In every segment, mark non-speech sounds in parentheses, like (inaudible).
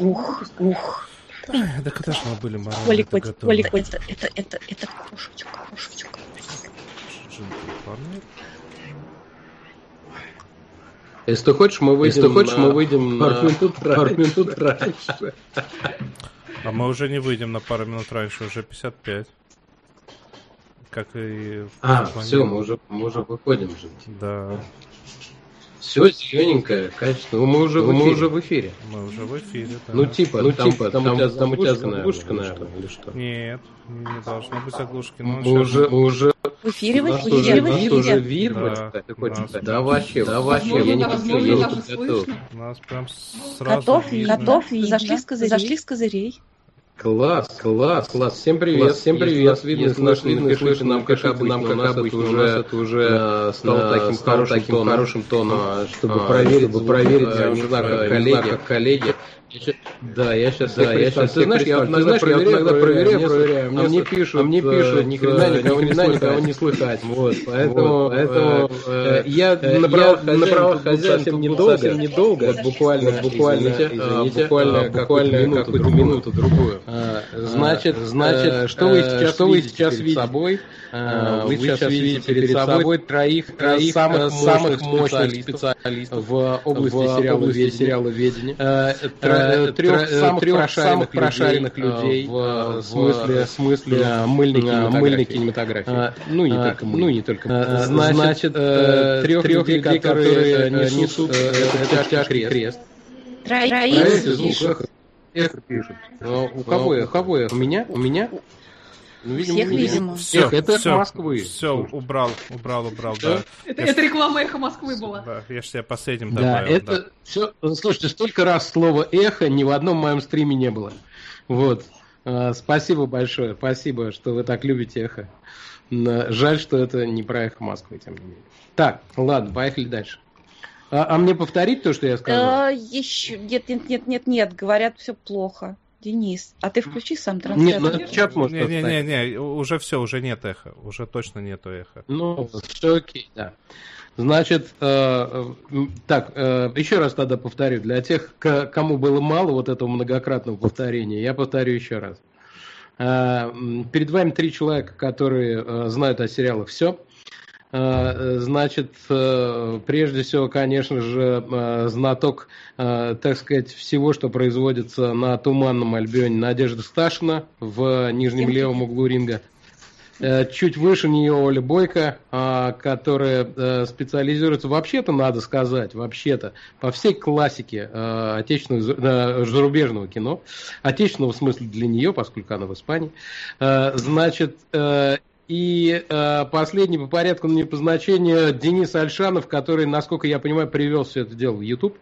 Ух, ух. Да когда же мы были морально готовы? Оля котик. Это, это, это шутик, шутик. Джентльмены. Если ты хочешь, мы выйдем, Если ты хочешь, на мы выйдем на пару минут, пару минут раньше. А мы уже не выйдем на пару минут раньше, уже 55. Как и... в А, все, мы уже, мы уже выходим же. Да, Все зелененькое, качественно. Мы уже, мы уже в эфире. мы уже в эфире, да. Ну типа, ну там, типа, там, у тебя, там у тебя заглушка, заглушка, наверное, или что? Нет, не должно быть заглушки. Ну, Мы уже, мы уже, В эфире, в эфире, уже, в эфире. уже вид, Да, ты хочешь Да вообще, да вообще, я не подписываю, я не слышно. Нас прям сразу Готов, видно. готов, зашли с козырей. Класс, класс, класс. Всем привет, Класс, всем привет. нас видно, Если нас слышно, видно, напишите слышно, нам, нам как как обычно. обычно. У нас это уже, это уже э, стало э, таким стало хорошим таким тоном, хорошим тоном, а, чтобы а, проверить, чтобы проверить, я не знаю, как коллеги, как коллеги. Да, я сейчас, Да, я сейчас, ты знаешь, я вот иногда, Ты знаешь, я вот проверяю, иногда проверяю, проверяю, а мне пишут, а мне пишут, э, ни хрена э, никого, ни не никого не слыхать, вот, поэтому, Вот, поэтому, э, э, я э, на правах хозяина совсем недолго, совсем недолго, вот буквально, буквально, э, буквально, э, буквально какую-то какую-то минуту, другую. А, Значит, значит, э, что вы э, сейчас, что вы видите сейчас перед видите? собой? Э, Вы сейчас видите перед собой троих, троих, самых, э, самых мощных специалистов в области сериала «Ведьмин». сериаловедения. Э, Э, тр- трех тр- самых трех прошаренных, самых прошаренных людей, людей, в, э, в смысле, в смысле, э, мыльной э, кинематографии. мыльной кинематографии. А, ну, и не А, только ну, мы. и не только. Э, Значит, Значит, э, трех, трех людей, людей, которые которые несут, несут, э, э, этот тяжкий крест. Троих. Проверьте звук, пишут. эхо. Но у кого эхо? У кого эхо? У меня? У меня? Ну, Всех, у меня. видимо. Все, Эх, это все, Москвы. Все, убрал, убрал, убрал, да. Это, Я это ж- реклама эхо Москвы была. Да, я же тебя последним Да, добавил. это да. все. Слушайте, столько раз слово эхо ни в одном моем стриме не было. Вот. А, Спасибо большое. Спасибо, что вы так любите эхо. Жаль, что это не про эхо Москвы, тем не менее. Так, ладно, поехали дальше. А, а мне повторить то, что я сказал? Э, Еще. Нет, нет, нет, нет, нет. Говорят, все плохо. Денис, а ты включи сам Нет, трансляцию. ну это чат может Не, не, не, не, уже все, уже нет эха, уже точно нету эха. Ну, все окей, да. Значит, э, э, так, э, еще раз тогда повторю, для тех, к- кому было мало вот этого многократного повторения, я повторю еще раз. Э, перед вами три человека, которые э, знают о сериалах все. Значит, э, прежде всего, конечно же, э, знаток, э, так сказать, всего, что производится на Туманном Альбионе Надежда Сташина в нижнем левом углу ринга. Э, Чуть выше нее Оля Бойко, а, которая э, специализируется, вообще-то, надо сказать, вообще-то, по всей классике э, отечественного, э, зарубежного кино, отечественного в смысле для нее, поскольку она в Испании. Э, Значит, э, и э, последний по порядку, но не Денис Альшанов, который, насколько я понимаю, привел все это дело в YouTube.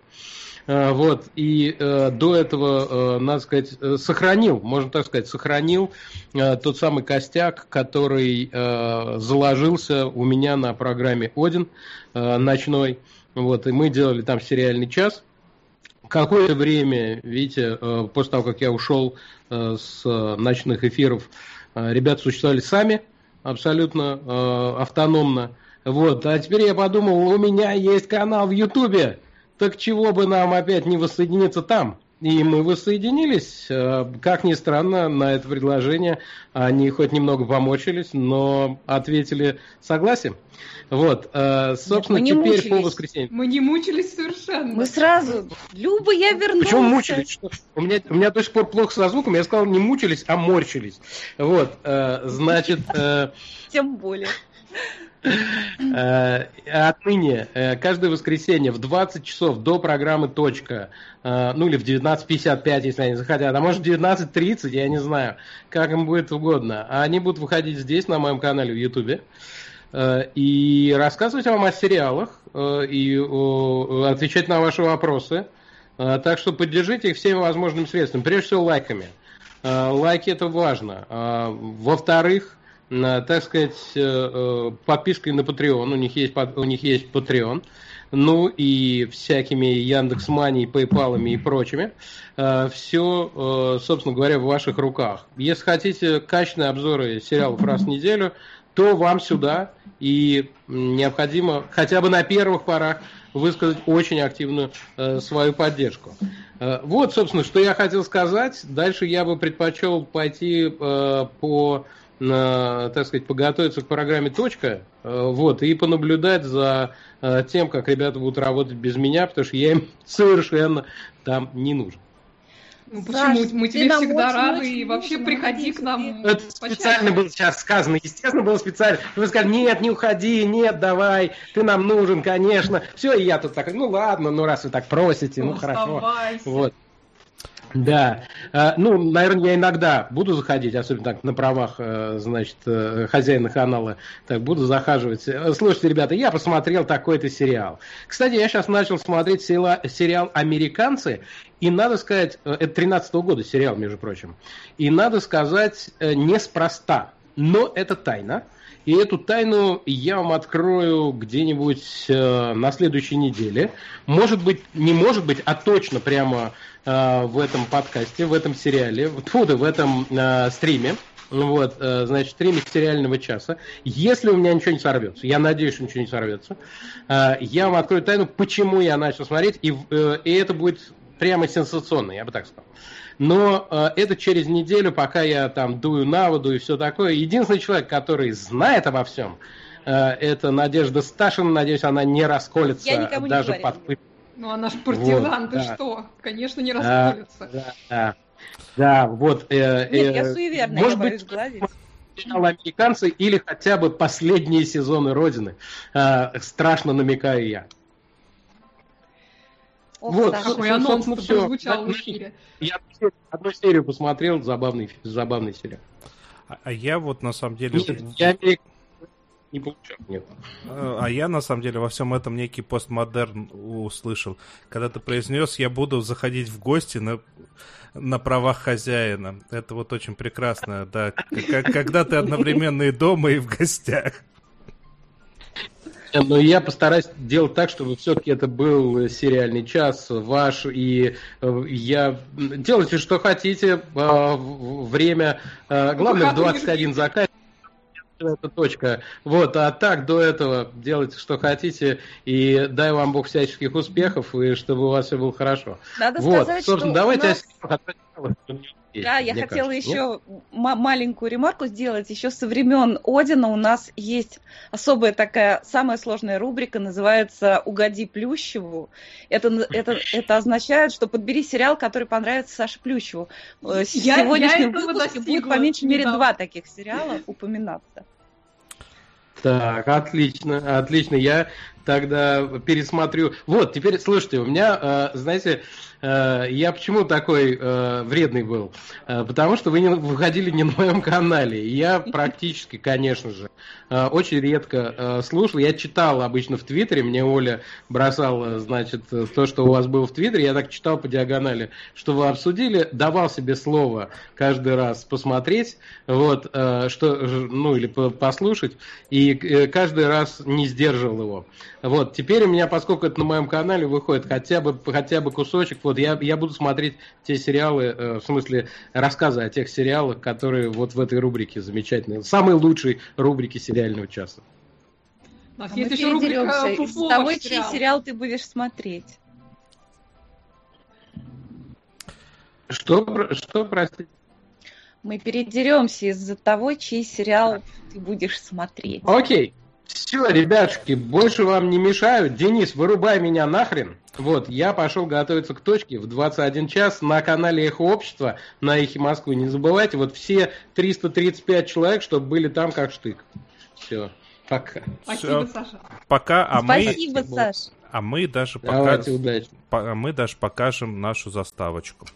Э, Вот, и э, до этого, э, надо сказать, э, сохранил, можно так сказать, сохранил э, тот самый костяк, который э, заложился у меня на программе Один э, ночной. Вот, и мы делали там сериальный час. Какое-то время, видите, э, после того, как я ушел э, с ночных эфиров, ребята существовали сами, абсолютно э, автономно. Вот, а теперь я подумал, у меня есть канал в Ютубе, так чего бы нам опять не воссоединиться там? И мы воссоединились. Э, Как ни странно, на это предложение они хоть немного помочились, но ответили согласием. Вот, э, собственно, мы не теперь по мучились. воскресеньям. Мы не мучились совершенно. Мы сразу. Люба, я вернулся. Почему мучились? Что? У меня, у меня до сих пор плохо со звуком. Я сказал, не мучились, а морщились. Вот, э, значит, Тем более. Э, отныне э, каждое воскресенье в 20 часов до программы «Точка», э, ну или в 19.55, если они захотят, а может в 19.30, я не знаю, как им будет угодно. А они будут выходить здесь, на моем канале в Ютубе. И рассказывать вам о сериалах и отвечать на ваши вопросы. Так что поддержите их всеми возможными средствами. Прежде всего лайками. Лайки это важно. Во-вторых, так сказать, э, э, подпиской на Patreon. У них есть, у них есть Patreon. Ну и всякими Яндекс Мани, PayPal и прочими. Все, собственно говоря, в ваших руках. Если хотите качественные обзоры сериалов раз в неделю, то вам сюда и необходимо хотя бы на первых порах высказать очень активную э, свою поддержку. Э, вот, собственно, что я хотел сказать. Дальше я бы предпочел пойти э, по на, так сказать, подготовиться к программе «Точка», э, вот, и понаблюдать за э, тем, как ребята будут работать без меня, потому что я им (laughs) совершенно там не нужен. Ну Саш, почему? Мы ты тебе всегда очень, рады, очень и вообще нужен, приходи к нам. Это почаще. специально было сейчас сказано, естественно, было специально. Вы сказали, нет, не уходи, нет, давай, ты нам нужен, конечно. Все, и я тут такой, ну ладно, ну раз вы так просите, ну хорошо. Оставайся. Вот. Да, А, ну, наверное, я иногда буду заходить, особенно так на правах, э, значит, э, хозяина канала, так буду захаживать. Э, Слушайте, ребята, я посмотрел такой-то сериал. Кстати, я сейчас начал смотреть сериал «Американцы», и надо сказать, это 13 года сериал, между прочим, и надо сказать, неспроста, но это тайна. И эту тайну я вам открою где-нибудь э, на следующей неделе. Может быть, не может быть, а точно прямо э, в этом подкасте, в этом сериале, тьфу в этом э, стриме. Вот, э, значит, стриме сериального часа. Если у меня ничего не сорвется, я надеюсь, что ничего не сорвется, э, я вам открою тайну, почему я начал смотреть, и, э, и это будет прямо сенсационно, я бы так сказал. Но э, это через неделю, пока я там дую на воду и все такое. Единственный человек, который знает обо всем, э, это Надежда Сташина. Надеюсь, она не расколется даже под пыткой. Ну она ж партизан, Вот, ты да. что? Конечно, не Да, расходится. Да, да. Да, вот. э, Нет, я э, суеверная, может я быть, боюсь глазить. сериал «Американцы» или хотя бы последние сезоны «Родины». Э, страшно намекаю я. Ох, Вот, Саша. Какой анонс прозвучал в Да, эфире. Я одну серию- посмотрел, забавный, забавный сериал. А, а я вот на самом деле... Нет, я «Америк- не получал, нет. Э, А я, на самом деле, во всем этом некий постмодерн услышал. Когда ты произнес, я буду заходить в гости на, на правах хозяина. Это вот очень прекрасно, да. Когда ты одновременно и дома, и в гостях. Но я постараюсь делать так, чтобы все-таки это был сериальный час ваш, и э, я... Делайте, что хотите, э, время... э, Главное, в 21 закат это точка. Вот, а так до этого делайте, что хотите, и дай вам Бог всяческих успехов, и чтобы у вас все было хорошо. Надо вот, сказать, собственно, что давайте нас- есть, Да, я хотела кажется, еще ма- маленькую ремарку сделать. Еще со времен Одина у нас есть особая такая самая сложная рубрика, называется «Угоди Плющеву». Это, это, это означает, что подбери сериал, который понравится Саше Плющеву. Э, В Я- сегодняшнем я этого выпуске будет по меньшей мере два таких сериала упоминаться. Так, отлично, отлично. Я тогда пересмотрю. Вот, теперь, слушайте, у меня, э, знаете, э, я почему такой э, вредный был? Потому что вы не выходили не на моем канале. Я практически, конечно же, очень редко э, слушал. Я читал обычно в Твиттере, мне Оля бросала, значит, э, то, что у вас было в Твиттере. Я так читал по диагонали, что вы обсудили, давал себе слово каждый раз посмотреть, вот, э, что, ну, или по- послушать, и э, каждый раз не сдерживал его. Вот, теперь у меня, поскольку это на моем канале выходит хотя бы, хотя бы кусочек, вот я, я буду смотреть те сериалы, э, в смысле рассказы о тех сериалах, которые вот в этой рубрике замечательные, самой лучшей рубрике сериального часа. Нас А мы есть еще рубрика передеремся из «Фуфло того, чей сериал». ты будешь смотреть. Что, про- что, простите? Мы передеремся из-за того, чей сериал ты будешь смотреть. Окей. Все, ребятушки, больше вам не мешаю. Денис, вырубай меня нахрен. Вот, я пошел готовиться к точке в 21 час на канале Эхо Общества на Эхе Москвы. Не забывайте, вот все 335 человек, чтобы были там как штык. Все, пока. Спасибо. Саша. Пока, а мы, Спасибо, Саш. а мы даже Давайте, покажем, удачи. а мы даже покажем нашу заставочку.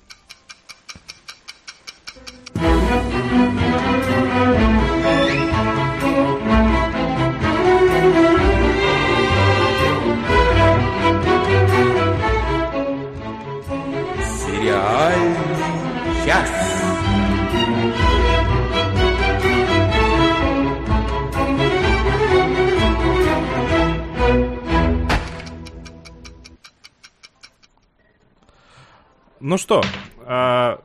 Ну что, а,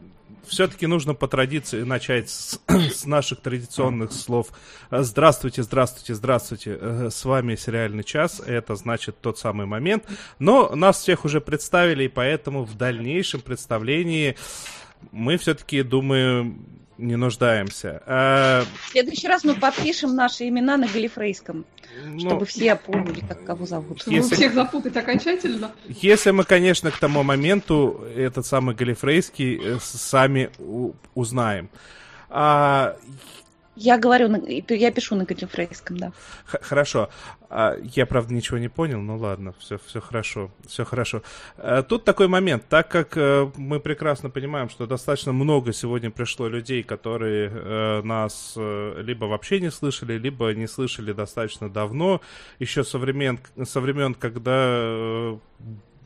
все-таки нужно по традиции начать с, (clears throat) с наших традиционных слов. Здравствуйте, здравствуйте, здравствуйте. Э, С вами «Сериальный час». Это значит тот самый момент. Но нас всех уже представили, и поэтому в дальнейшем представлении мы все-таки, думаю, не нуждаемся. А, В следующий раз мы подпишем наши имена на галифрейском, ну, чтобы все помнили, как кого зовут. Чтобы Если- всех запутать окончательно. Если мы, конечно, к тому моменту этот самый Галифрейский э, сами узнаем. А, Я говорю, я пишу на галифрейском, да. х- хорошо. А, я, правда, ничего не понял, ну ладно, все, все хорошо, все хорошо. А, тут такой момент, так как э, мы прекрасно понимаем, что достаточно много сегодня пришло людей, которые э, нас э, либо вообще не слышали, либо не слышали достаточно давно, еще со времен, со времен когда э,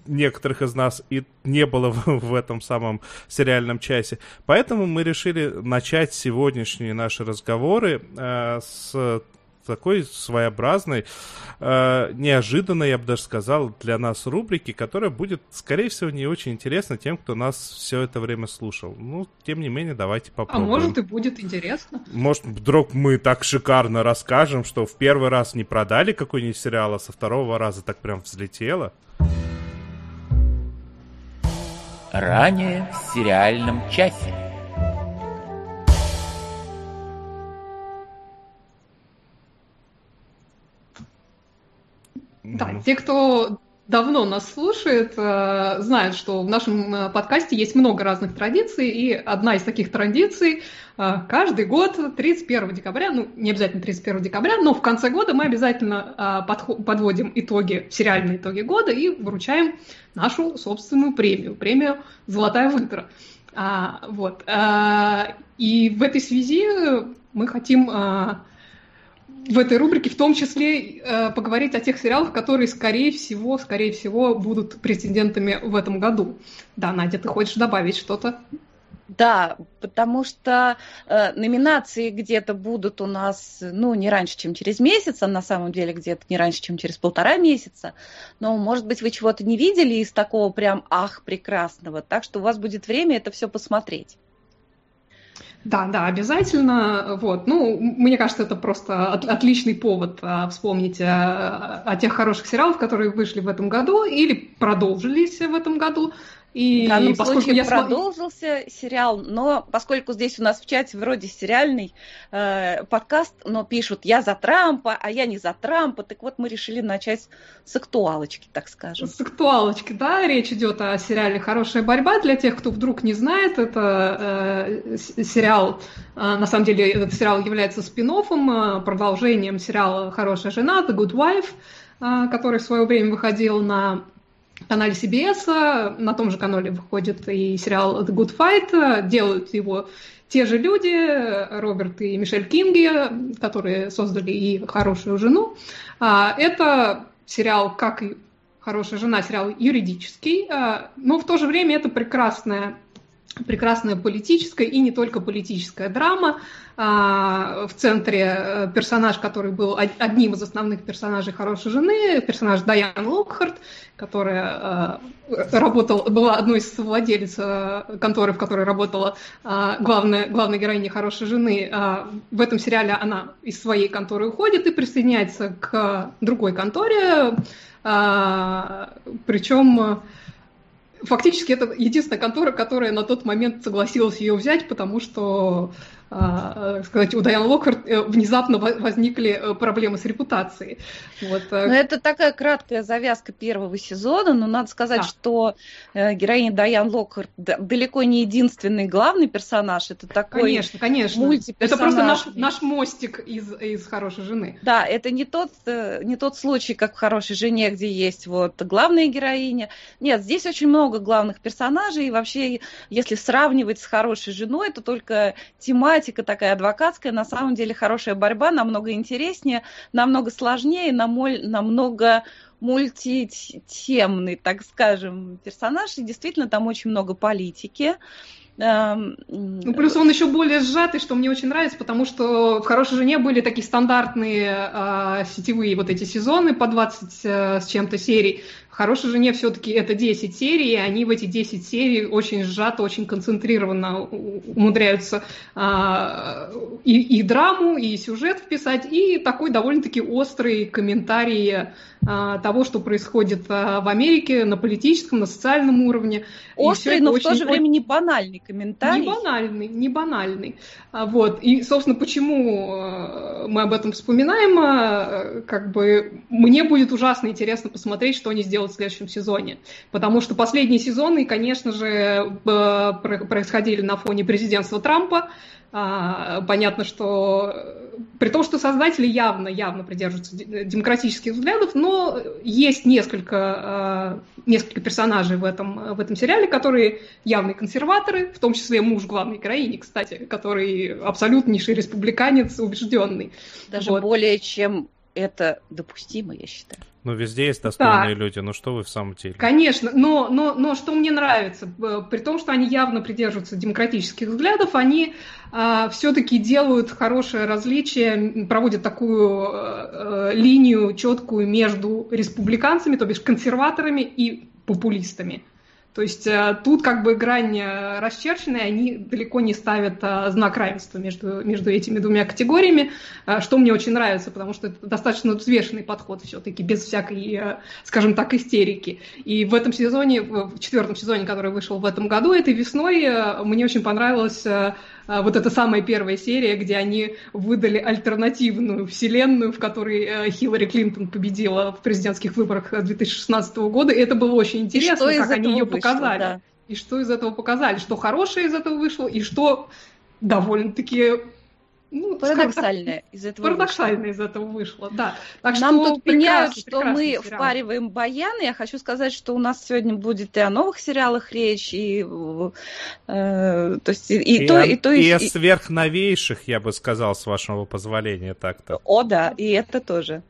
некоторых из нас и не было (laughs) в, этом самом сериальном часе. Поэтому мы решили начать сегодняшние наши разговоры э, с такой своеобразной, э, неожиданной, я бы даже сказал, для нас рубрики, которая будет, скорее всего, не очень интересна тем, кто нас все это время слушал. Ну, тем не менее, давайте А попробуем. может и будет интересно. Может, вдруг мы так шикарно расскажем, что в первый раз не продали какой-нибудь сериал, а со второго раза так прям взлетело. Ранее в сериальном часе. Да, те, кто давно нас слушает, э, знают, что в нашем э, подкасте есть много разных традиций, и одна из таких традиций э, каждый год 31 декабря, ну не обязательно 31 декабря, но в конце года мы обязательно подводим итоги, сериальные итоги года и вручаем нашу собственную премию, премию «Золотая вытра». А, вот. и в этой связи мы хотим в этой рубрике в том числе э, поговорить о тех сериалах, которые, скорее всего, скорее всего, будут претендентами в этом году. Да, Надя, ты хочешь добавить что-то? Да, потому что э, номинации где-то будут у нас, ну, не раньше, чем через месяц, а на самом деле где-то не раньше, чем через полтора месяца. Но, может быть, вы чего-то не видели из такого прям ах прекрасного, так что у вас будет время это все посмотреть. Да, да, обязательно. Вот. Ну, мне кажется, это просто от- отличный повод а, вспомнить о, о тех хороших сериалах, которые вышли в этом году или продолжились в этом году. И В данном поскольку случае я продолжился сериал, но поскольку здесь у нас в чате вроде сериальный э, подкаст, но пишут «я за Трампа», а я не за Трампа, так вот мы решили начать с актуалочки, так скажем. С актуалочки, да, речь идет о сериале «Хорошая борьба». Для тех, кто вдруг не знает, это э, сериал, э, на самом деле этот сериал является спин продолжением сериала «Хорошая жена», «The Good Wife», э, который в свое время выходил на канале CBS, на том же канале выходит и сериал «The Good Fight», делают его те же люди, Роберт и Мишель Кинги, которые создали и «Хорошую жену». А, Это сериал, как и «Хорошая жена», сериал юридический, но в то же время это прекрасная прекрасная политическая и не только политическая драма. А, В центре э, персонаж, который был од- одним из основных персонажей «Хорошей жены», персонаж Дайан Локхарт, которая э, работала, была одной из владелец э, конторы, в которой работала главная, главная героиня «Хорошей жены». А, В этом сериале она из своей конторы уходит и присоединяется к другой конторе, а, причем фактически это единственная контора, которая на тот момент согласилась ее взять, потому что, а, сказать, у Дайан Локхарт э, внезапно во- возникли э, проблемы с репутацией. Вот, э, Ну, это такая краткая завязка первого сезона, но надо сказать, Да. что э, героиня Дайан Локхарт далеко не единственный главный персонаж, это такой... конечно, конечно. Это просто наш, наш мостик из, из хорошей жены. Да, это не тот, э, не тот случай, как в «Хорошей жене», где есть вот главная героиня. Нет, здесь очень много главных персонажей, и вообще, если сравнивать с «Хорошей женой», то только тематика такая адвокатская, на самом деле «Хорошая борьба» намного интереснее, намного сложнее, намного мультитемный, так скажем, персонаж, и действительно там очень много политики. Ну, плюс он еще более сжатый, что мне очень нравится, потому что в «Хорошей жене» были такие стандартные э, сетевые вот эти сезоны по 20 э, с чем-то серий. В «Хорошей жене» все-таки это 10 серий, и они в эти 10 серий очень сжато, очень концентрированно умудряются а, и, и драму, и сюжет вписать, и такой довольно-таки острый комментарий того, что происходит а, в Америке на политическом, на социальном уровне. Острый, но в очень- то же время не банальный не комментарий. банальный, не банальный. А, Вот. И, собственно, почему мы об этом вспоминаем, как бы мне будет ужасно интересно посмотреть, что они сделают в следующем сезоне. Потому что последние сезоны, конечно же, про- происходили на фоне президентства Трампа. А, Понятно, что э, при том, что создатели явно, явно придерживаются де- демократических взглядов, но есть несколько, э, несколько персонажей в этом, в этом сериале, которые явные консерваторы, в том числе муж главной героини, кстати, который абсолютнейший республиканец, убежденный. Даже Вот. более чем это допустимо, я считаю. Ну, везде есть достойные Да. люди, ну что вы в самом деле? Конечно, но, но, но что мне нравится, э, при том, что они явно придерживаются демократических взглядов, они все-таки делают хорошее различие, проводят такую э, э, линию четкую между республиканцами, то бишь консерваторами и популистами. То есть э, тут как бы грань э, расчерчена, и они далеко не ставят э, знак равенства между, между этими двумя категориями, что мне очень нравится, потому что это достаточно взвешенный подход все-таки, без всякой, скажем так, истерики. И в этом сезоне, в четвертом сезоне, который вышел в этом году, этой весной, мне очень понравилась э, вот эта самая первая серия, где они выдали альтернативную вселенную, в которой э, Хиллари Клинтон победила в президентских выборах э, 2016 года. И это было очень интересно, как они ее вышло, показали. да. И что из этого показали, что хорошее из этого вышло, и что довольно-таки ну, Парадоксальное (laughs) из этого вышло. Парадоксально из этого вышло, да. Так Нам что тут пеняют, что мы сериал. впариваем баяны. Я хочу сказать, что у нас сегодня будет и о новых сериалах речь, и, э, то есть и, и то, о- и то, и и- о сверхновейших, я бы сказал, с вашего позволения так-то. О, да, и это тоже.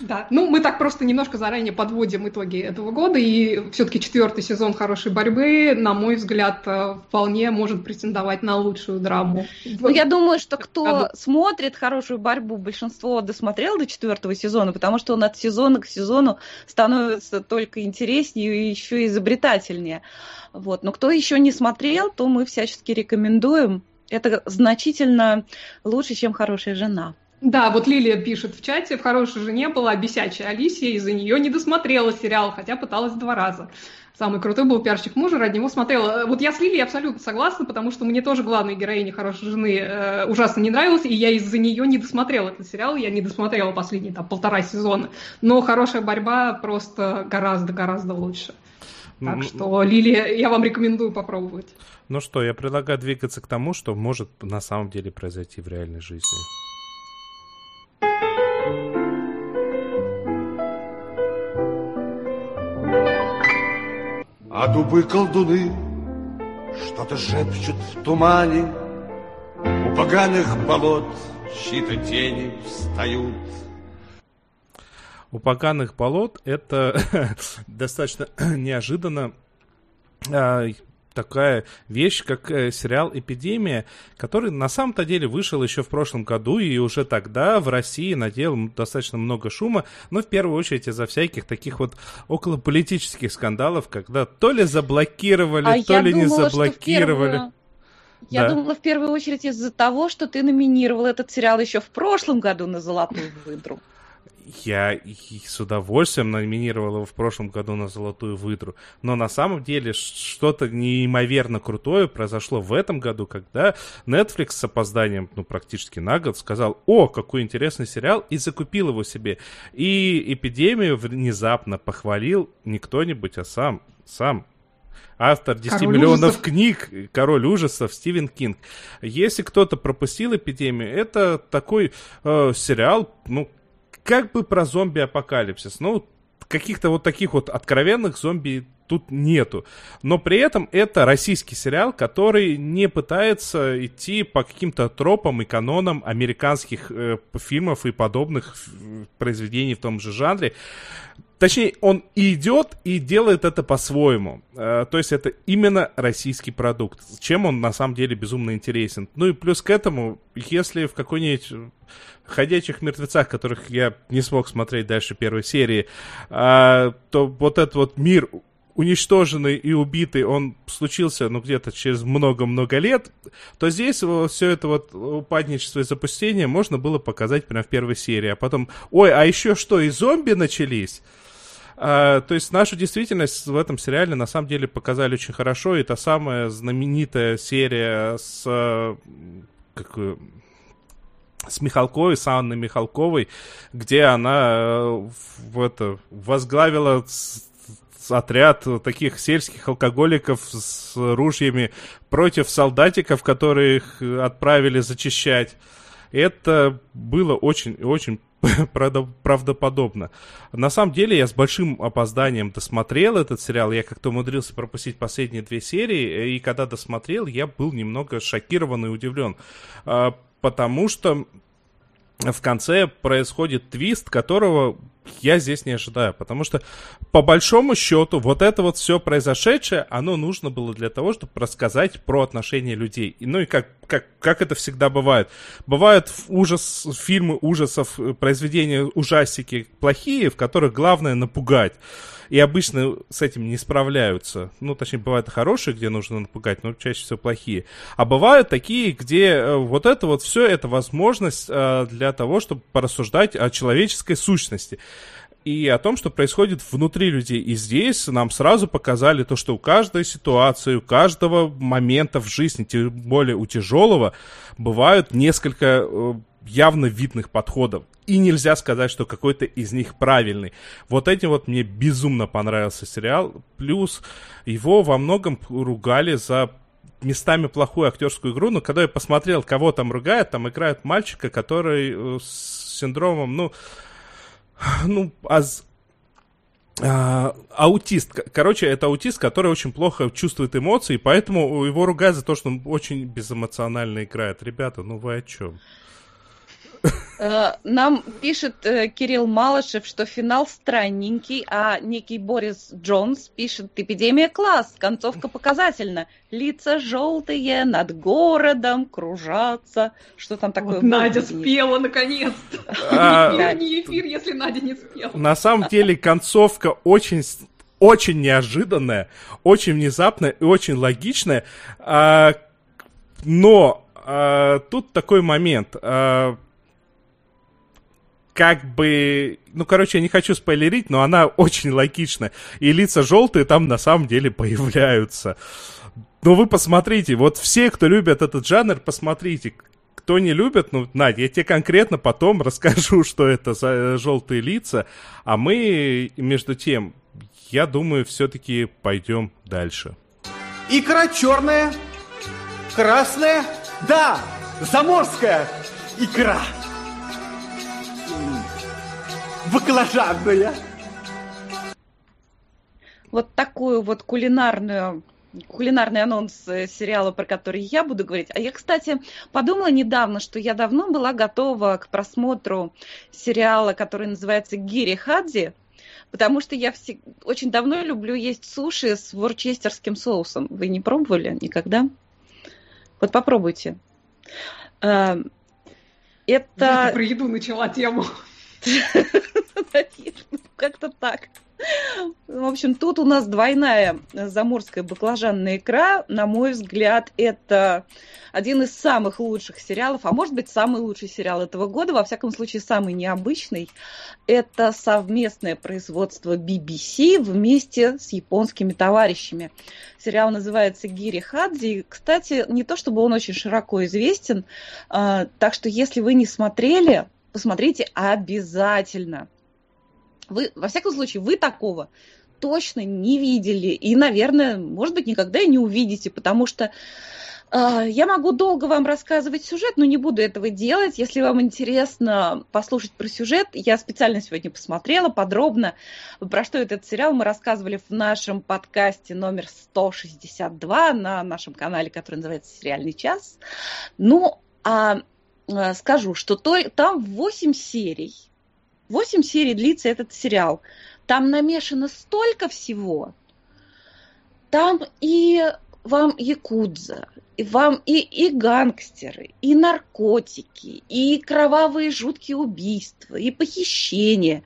Да, ну мы так просто немножко заранее подводим итоги этого года, и все-таки четвертый сезон хорошей борьбы, на мой взгляд, э, вполне может претендовать на лучшую драму. Ну, я думаю, что кто году. смотрит хорошую борьбу, большинство досмотрел до четвертого сезона, потому что он от сезона к сезону становится только интереснее и еще изобретательнее. Вот. Но кто еще не смотрел, то мы всячески рекомендуем. Это значительно лучше, чем хорошая жена. Да, вот Лилия пишет в чате, в хорошей жене была бесячая Алисия, из-за нее не досмотрела сериал, хотя пыталась два раза. Самый крутой был пиарщик мужа, ради него смотрела. Вот я с Лилией абсолютно согласна, потому что мне тоже главная героиня хорошей жены э, ужасно не нравилась, и я из-за нее не досмотрела этот сериал, я не досмотрела последние там полтора сезона. Но хорошая борьба просто гораздо-гораздо лучше. Так М, что, Лилия, я вам рекомендую попробовать. Ну что, я предлагаю двигаться к тому, что может на самом деле произойти в реальной жизни. А дубы колдуны что-то шепчут в тумане, У поганых болот чьи-то тени встают. У поганых болот это (laughs) достаточно (clears throat) неожиданно а, такая вещь, как э, сериал «Эпидемия», который на самом-то деле вышел еще в прошлом году, и уже тогда в России надел достаточно много шума, но в первую очередь из-за всяких таких вот околополитических скандалов, когда то ли заблокировали, то я ли не думала, в заблокировали. первую- Я Да. думала, в первую очередь из-за того, что ты номинировал этот сериал еще в прошлом году на «Золотую выдру». Я с удовольствием номинировал его в прошлом году на «Золотую выдру». Но на самом деле что-то неимоверно крутое произошло в этом году, когда Netflix с опозданием, ну, практически на год, сказал, о, какой интересный сериал, и закупил его себе. И «Эпидемию» внезапно похвалил не кто-нибудь, а сам, сам Автор 10 Король миллионов ужасов. книг, король ужасов Стивен Кинг. Если кто-то пропустил эпидемию, это такой э, сериал, ну, как бы про зомби-апокалипсис. Ну, каких-то вот таких вот откровенных зомби тут нету. Но при этом это российский сериал, который не пытается идти по каким-то тропам и канонам американских э, фильмов и подобных э, произведений в том же жанре. Точнее, он и идет и делает это по-своему. Э, то есть это именно российский продукт. Чем он на самом деле безумно интересен. Ну и плюс к этому, если в какой-нибудь ходячих мертвецах, которых я не смог смотреть дальше первой серии, э, то вот этот вот мир уничтоженный и убитый, он случился, ну, где-то через много-много лет, то здесь все это вот упадничество и запустение можно было показать прямо в первой серии. А потом, ой, а еще что, и зомби начались? А, то есть нашу действительность в этом сериале на самом деле показали очень хорошо. И та самая знаменитая серия с, как, с Михалковой, с Анной Михалковой, где она э, в это, возглавила отряд таких сельских алкоголиков с ружьями против солдатиков, которые их отправили зачищать. Это было очень-очень (laughs) правдоподобно. На самом деле я с большим опозданием досмотрел этот сериал. Я как-то умудрился пропустить последние две серии, и когда досмотрел, я был немного шокирован и удивлен. А, потому что в конце происходит твист, которого я здесь не ожидаю, потому что по большому счету вот это вот все произошедшее, оно нужно было для того, чтобы рассказать про отношения людей. Ну и как, как, как это всегда бывает. Бывают ужас, фильмы ужасов, э, произведения ужастики плохие, в которых главное напугать. И обычно с этим не справляются. Ну, точнее, бывают хорошие, где нужно напугать, но чаще всего плохие. А бывают такие, где э, вот это вот все, это возможность э, для того, чтобы порассуждать о человеческой сущности и о том, что происходит внутри людей. И здесь нам сразу показали то, что у каждой ситуации, у каждого момента в жизни, тем более у тяжелого, бывают несколько э, явно видных подходов. И нельзя сказать, что какой-то из них правильный. Вот этим вот мне безумно понравился сериал. Плюс его во многом ругали за местами плохую актерскую игру, но когда я посмотрел, кого там ругают, там играет мальчика, который э, с синдромом, ну, ну, аз, а, аутист. Короче, это аутист, который очень плохо чувствует эмоции, поэтому его ругают за то, что он очень безэмоционально играет. Ребята, ну вы о чем? Э, нам пишет э, Кирилл Малышев, что финал странненький, а некий Борис Джонс пишет «Эпидемия класс, концовка показательна, лица желтые, над городом кружатся». Что там такое? Вот Надя спела наконец-то. (laughs) А, (laughs) не эфир, если Надя не спела. На самом деле концовка очень очень неожиданная, очень внезапная и очень логичная. А, но а, тут такой момент как бы... Ну, короче, я не хочу спойлерить, но она очень логична. И лица желтые там на самом деле появляются. Но вы посмотрите, вот все, кто любят этот жанр, посмотрите. Кто не любит, ну, Надя, я тебе конкретно потом (laughs) расскажу, что это за э, желтые лица. А мы, между тем, я думаю, все-таки пойдем дальше. Икра черная, красная, да, заморская икра баклажанная. Вот такую вот кулинарную кулинарный анонс э, сериала, про который я буду говорить. А я, кстати, подумала недавно, что я давно была готова к просмотру сериала, который называется «Гири Хадзи», потому что я все... очень давно люблю есть суши с ворчестерским соусом. Вы не пробовали никогда? Вот попробуйте. Эм, это... Я про еду начала тему. Как-то так. В общем, тут у нас двойная заморская баклажанная икра. На мой взгляд, это один из самых лучших сериалов, а может быть, самый лучший сериал этого года, во всяком случае, самый необычный. Это совместное производство BBC вместе с японскими товарищами. Сериал называется Гири Хадзи. Кстати, не то чтобы он очень широко известен, а, так что если вы не смотрели, посмотрите обязательно. Вы, во всяком случае, вы такого точно не видели и, наверное, может быть, никогда и не увидите, потому что э, я могу долго вам рассказывать сюжет, но не буду этого делать. Если вам интересно послушать про сюжет, я специально сегодня посмотрела подробно, про что этот сериал мы рассказывали в нашем подкасте номер 162 на нашем канале, который называется «Сериальный час». Ну, а скажу, что то, там 8 серий. 8 серий длится этот сериал. там намешано столько всего. Там и вам якудза, и вам и, и гангстеры, и наркотики, и кровавые жуткие убийства, и похищения,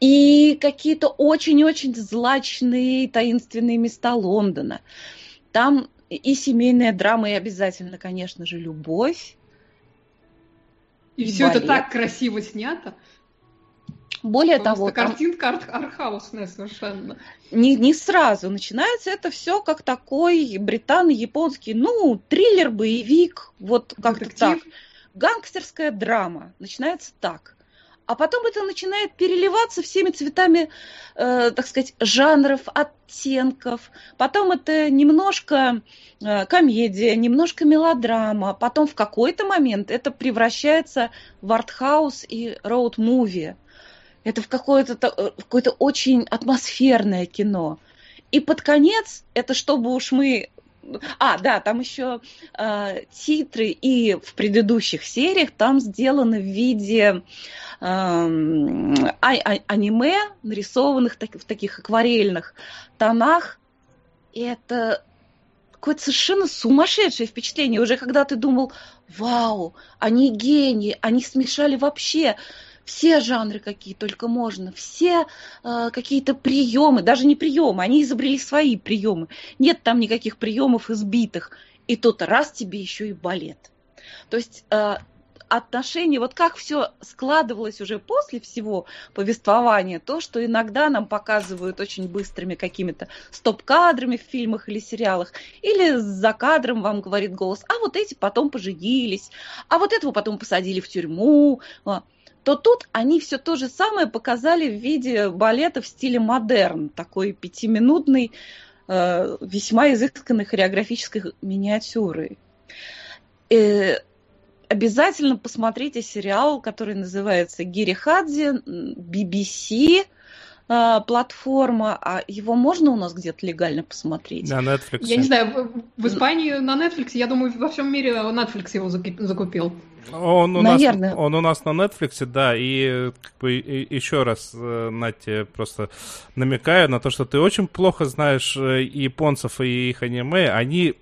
и какие-то очень-очень злачные таинственные места Лондона. Там и семейная драма, и обязательно, конечно же, любовь. И, все балет. это так красиво снято. Более Просто того, картинка там... архаусная совершенно. Не, не сразу начинается это все как такой британо-японский, ну, триллер, боевик, вот как-то так. Гангстерская драма начинается так. А потом это начинает переливаться всеми цветами, э, так сказать, жанров, оттенков. Потом это немножко э, комедия, немножко мелодрама. Потом в какой-то момент это превращается в артхаус и роуд-муви. Это в какое-то э, какое-то очень атмосферное кино. И под конец, это чтобы уж мы а, да, там еще э, титры и в предыдущих сериях там сделаны в виде э, а, а, аниме, нарисованных так, в таких акварельных тонах. И это какое-то совершенно сумасшедшее впечатление. Уже когда ты думал, вау, они гении, они смешали вообще все жанры, какие только можно, все э, какие-то приемы, даже не приемы, они изобрели свои приемы. Нет там никаких приемов избитых. И тут раз тебе еще и балет. То есть э, отношения, вот как все складывалось уже после всего повествования, то, что иногда нам показывают очень быстрыми какими-то стоп-кадрами в фильмах или сериалах, или за кадром вам говорит голос, а вот эти потом поженились, а вот этого потом посадили в тюрьму, а, то тут они все то же самое показали в виде балета в стиле модерн, такой пятиминутной, э, весьма изысканной хореографической миниатюры. Э, обязательно посмотрите сериал, который называется Гири Хадзи, BBC, платформа, а его можно у нас где-то легально посмотреть? На Netflix. Я не знаю, в, Испании на Netflix, я думаю, во всем мире Netflix его закупил. Он у, Наверное. нас, он у нас на Netflix, да, и, как бы, и, еще раз, э, Натя, просто намекаю на то, что ты очень плохо знаешь э, японцев, и их аниме, они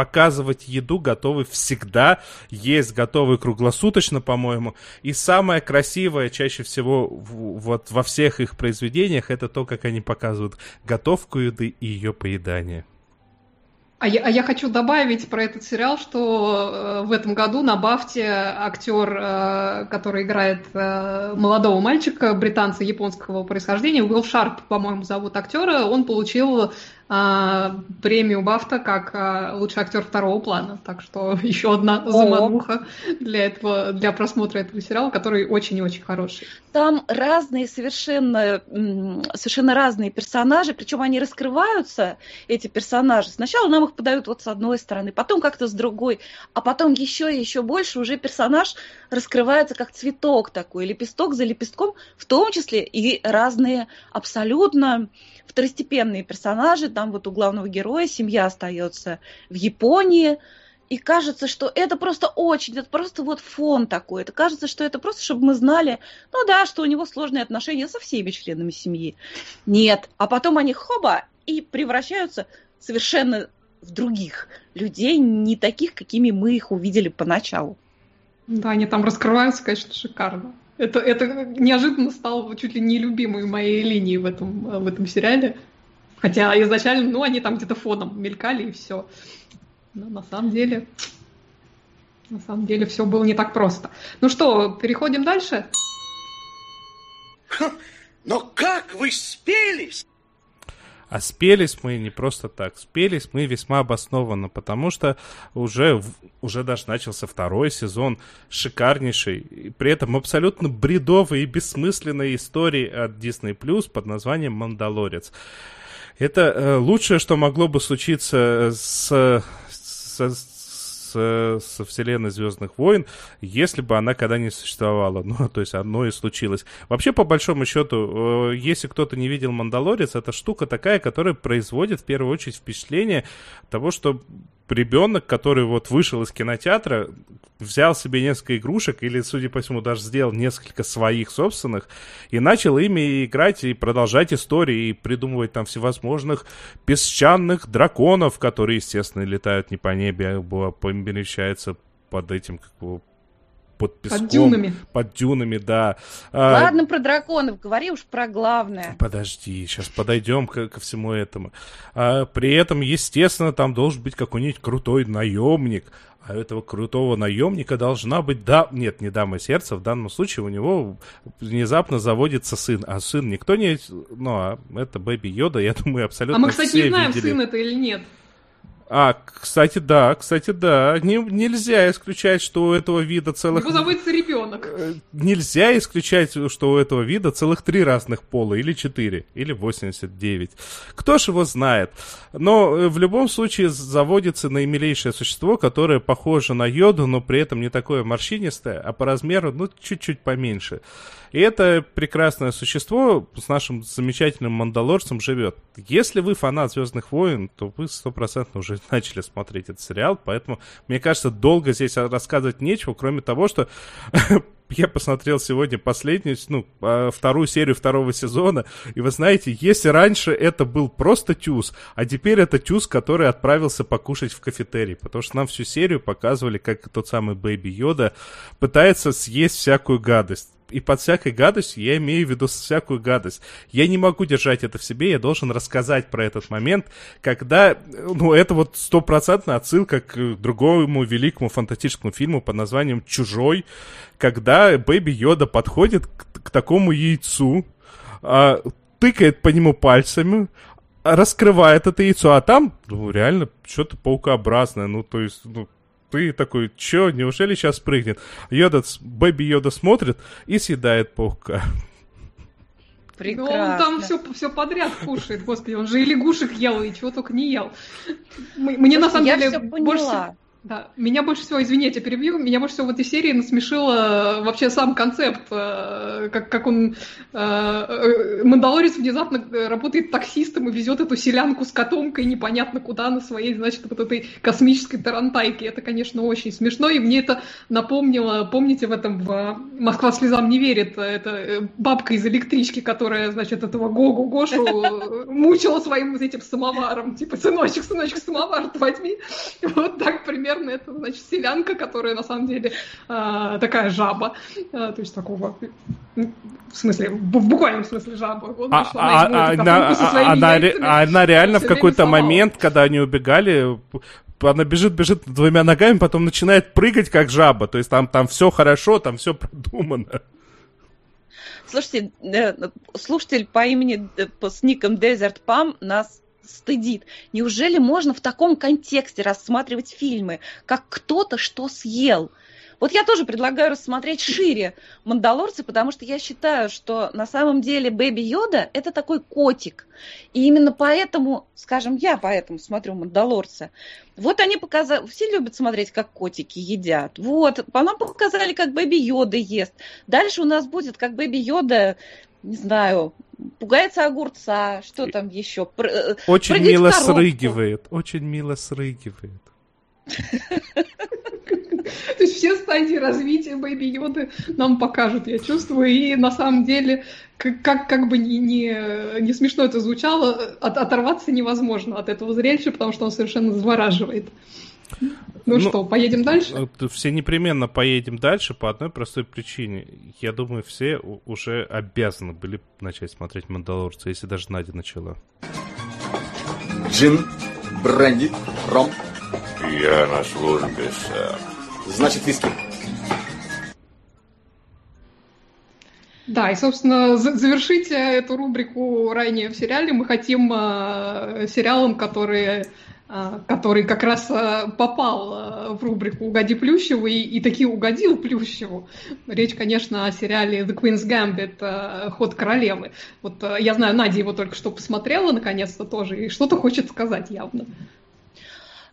показывать еду готовы всегда, есть готовы круглосуточно, по-моему. И самое красивое чаще всего вот во всех их произведениях это то, как они показывают готовку еды и ее поедание. А я, а я хочу добавить про этот сериал, что э, в этом году на Бафте актер, э, который играет э, молодого мальчика, британца японского происхождения, Уилл Шарп, по-моему, зовут актера, он получил премию Бафта как а, лучший актер второго плана. Так что (laughs) еще одна замануха для этого, для просмотра этого сериала, который очень и очень хороший. Там разные совершенно, совершенно разные персонажи, причем они раскрываются, эти персонажи. Сначала нам их подают вот с одной стороны, потом как-то с другой, а потом еще и еще больше уже персонаж раскрывается как цветок такой, лепесток за лепестком, в том числе и разные абсолютно второстепенные персонажи, там вот у главного героя семья остается в Японии, и кажется, что это просто очень, это просто вот фон такой. Это кажется, что это просто, чтобы мы знали, ну да, что у него сложные отношения со всеми членами семьи. Нет. А потом они хоба и превращаются совершенно в других людей, не таких, какими мы их увидели поначалу. Да, они там раскрываются, конечно, шикарно. Это, это неожиданно стало чуть ли не любимой моей линией в этом, в этом сериале. Хотя изначально, ну, они там где-то фоном мелькали и все. Но на самом деле, на самом деле все было не так просто. Ну что, переходим дальше? Но как вы спелись? А спелись мы не просто так, спелись мы весьма обоснованно, потому что уже, уже даже начался второй сезон шикарнейший, и при этом абсолютно бредовой и бессмысленной истории от Disney Plus под названием «Мандалорец». Это э, лучшее, что могло бы случиться с, с, с, со вселенной Звездных войн, если бы она когда не существовала. (laughs) Ну, то есть оно и случилось. Вообще, по большому счету, э, если кто-то не видел Мандалорец, это штука такая, которая производит в первую очередь впечатление того, что ребенок, который вот вышел из кинотеатра, взял себе несколько игрушек, или, судя по всему, даже сделал несколько своих собственных, и начал ими играть и продолжать истории, и придумывать там всевозможных песчаных драконов, которые, естественно, летают не по небе, а помещаются под этим, как его, под песком. Под дюнами. Под дюнами, да. А, Ладно про драконов, говори уж про главное. Подожди, сейчас подойдем ко, ко всему этому. А, при этом, естественно, там должен быть какой-нибудь крутой наемник. А у этого крутого наемника должна быть, да, нет, не дама сердца, в данном случае у него внезапно заводится сын, а сын никто не, ну, а это Бэби Йода, я думаю, (laughs) абсолютно А мы, кстати, все не знаем, видели. сын это или нет. А, кстати, да, кстати, да, не, нельзя исключать, что у этого вида целых... Его заводится ребенок. Э, Нельзя исключать, что у этого вида целых три разных пола, или четыре, или 89. Кто ж его знает? Но э, в любом случае заводится наимилейшее существо, которое похоже на йоду, но при этом не такое морщинистое, а по размеру, ну, чуть-чуть поменьше. И это прекрасное существо с нашим замечательным мандалорцем живет. Если вы фанат Звездных войн, то вы стопроцентно уже (laughs) начали смотреть этот сериал, поэтому, мне кажется, долго здесь рассказывать нечего, кроме того, что (laughs) я посмотрел сегодня последнюю, ну, а, вторую серию второго сезона, и вы знаете, если раньше это был просто тюз, а теперь это тюз, который отправился покушать в кафетерий, потому что нам всю серию показывали, как тот самый Бэйби Йода пытается съесть всякую гадость. И под всякой гадостью я имею в виду всякую гадость. Я не могу держать это в себе, я должен рассказать про этот момент, когда, ну, это вот стопроцентная отсылка к другому великому фантастическому фильму под названием «Чужой», когда Бэби Йода подходит к, к такому яйцу, а, тыкает по нему пальцами, раскрывает это яйцо, а там, ну, реально, что-то паукообразное, ну, то есть, ну, ты такой, чё, неужели сейчас прыгнет? Йода, Бэби Йода смотрит и съедает паука. Прекрасно. Он там все, все подряд кушает, господи, он же и лягушек ел, и чего только не ел. Мне на самом я деле больше... Да, меня больше всего, извините, перебью, меня больше всего в этой серии насмешило э, вообще сам концепт, э, как, как он, э, Мандалорец внезапно работает таксистом и везет эту селянку с котомкой непонятно куда на своей, значит, вот этой космической тарантайке. Это, конечно, очень смешно, и мне это напомнило, помните, в этом в «Москва слезам не верит», это бабка из электрички, которая, значит, этого Гогу Гошу мучила своим этим самоваром, типа, сыночек, сыночек, самовар возьми. Вот так примерно это, значит, селянка, которая на самом деле а, такая жаба, А, то есть такого, м, в смысле, в буквальном смысле жаба. А, а- а- она, а- она ре- яйцами она реально в какой-то момент, когда они убегали, она бежит, бежит двумя ногами, потом начинает прыгать как жаба. То есть там, там все хорошо, там все продумано. Слушайте, э, слушатель по имени э, по- с ником Desert Pam нас стыдит. Неужели можно в таком контексте рассматривать фильмы, как кто-то что съел? Вот я тоже предлагаю рассмотреть шире «Мандалорцы», потому что я считаю, что на самом деле Бэби Йода – это такой котик. И именно поэтому, скажем, я поэтому смотрю «Мандалорцы». Вот они показали, все любят смотреть, как котики едят. Вот, по нам показали, как Бэби Йода ест. Дальше у нас будет, как Бэби Йода, не знаю, пугается огурца, что там еще? Пр- э, Очень прыгает мило срыгивает. Очень мило срыгивает. То есть все стадии развития Бэйби Йоды нам покажут, я чувствую. И на самом деле, как, как, как бы не, не, не смешно это звучало, от- оторваться невозможно от этого зрелища, потому что он совершенно завораживает. Ну, Ну, что, поедем дальше? Вот Все непременно поедем дальше по одной простой причине. Я думаю, все уже обязаны были начать смотреть «Мандалорца», если даже Надя начала. Джин, бренди, ром, Я на службе, сэр. значит виски. Да, и, собственно, за- завершить э, эту рубрику ранее в сериале мы хотим э, сериалом, который, э, который как раз э, попал э, в рубрику «Угоди Плющеву» и, и таки угодил Плющеву. Речь, конечно, о сериале «The Queen's Gambit. Ход королевы». Вот я знаю, Надя его только что посмотрела, наконец-то тоже, и что-то хочет сказать явно.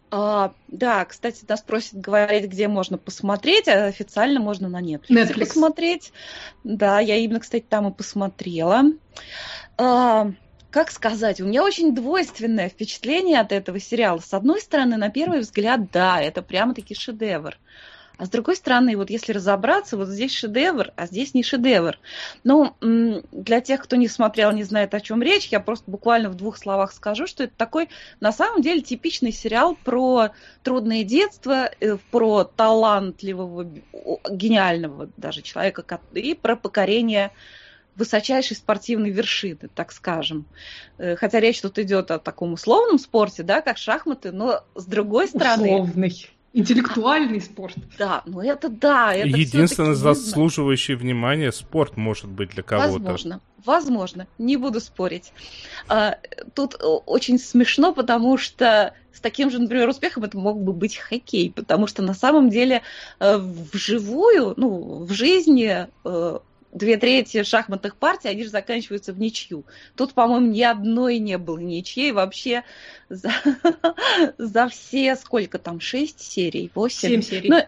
А, да, кстати, нас просят говорить, где можно посмотреть. а Официально можно на Netflix, Netflix. посмотреть. Да, я именно, кстати, там и посмотрела. А, как сказать, у меня очень двойственное впечатление от этого сериала. С одной стороны, на первый взгляд, да, это прямо-таки шедевр. А с другой стороны, вот если разобраться, вот здесь шедевр, а здесь не шедевр. Но для тех, кто не смотрел, не знает, о чем речь, я просто буквально в двух словах скажу, что это такой, на самом деле, типичный сериал про трудное детство, э, про талантливого, гениального даже человека и про покорение высочайшей спортивной вершины, так скажем. Э, хотя речь тут идет о таком условном спорте, да, как шахматы, но с другой стороны... Условный. Интеллектуальный спорт. Да, ну это да. Это Единственный заслуживающий внимания спорт может быть для кого-то. Возможно, возможно, не буду спорить. А, тут очень смешно, потому что с таким же, например, успехом это мог бы быть хоккей, потому что на самом деле э, вживую, ну, в жизни э, две трети шахматных партий, они же заканчиваются в ничью. Тут, по-моему, ни одной не было ничьей вообще за, (laughs) за все, сколько там, шесть серий, восемь? Семь серий. Но,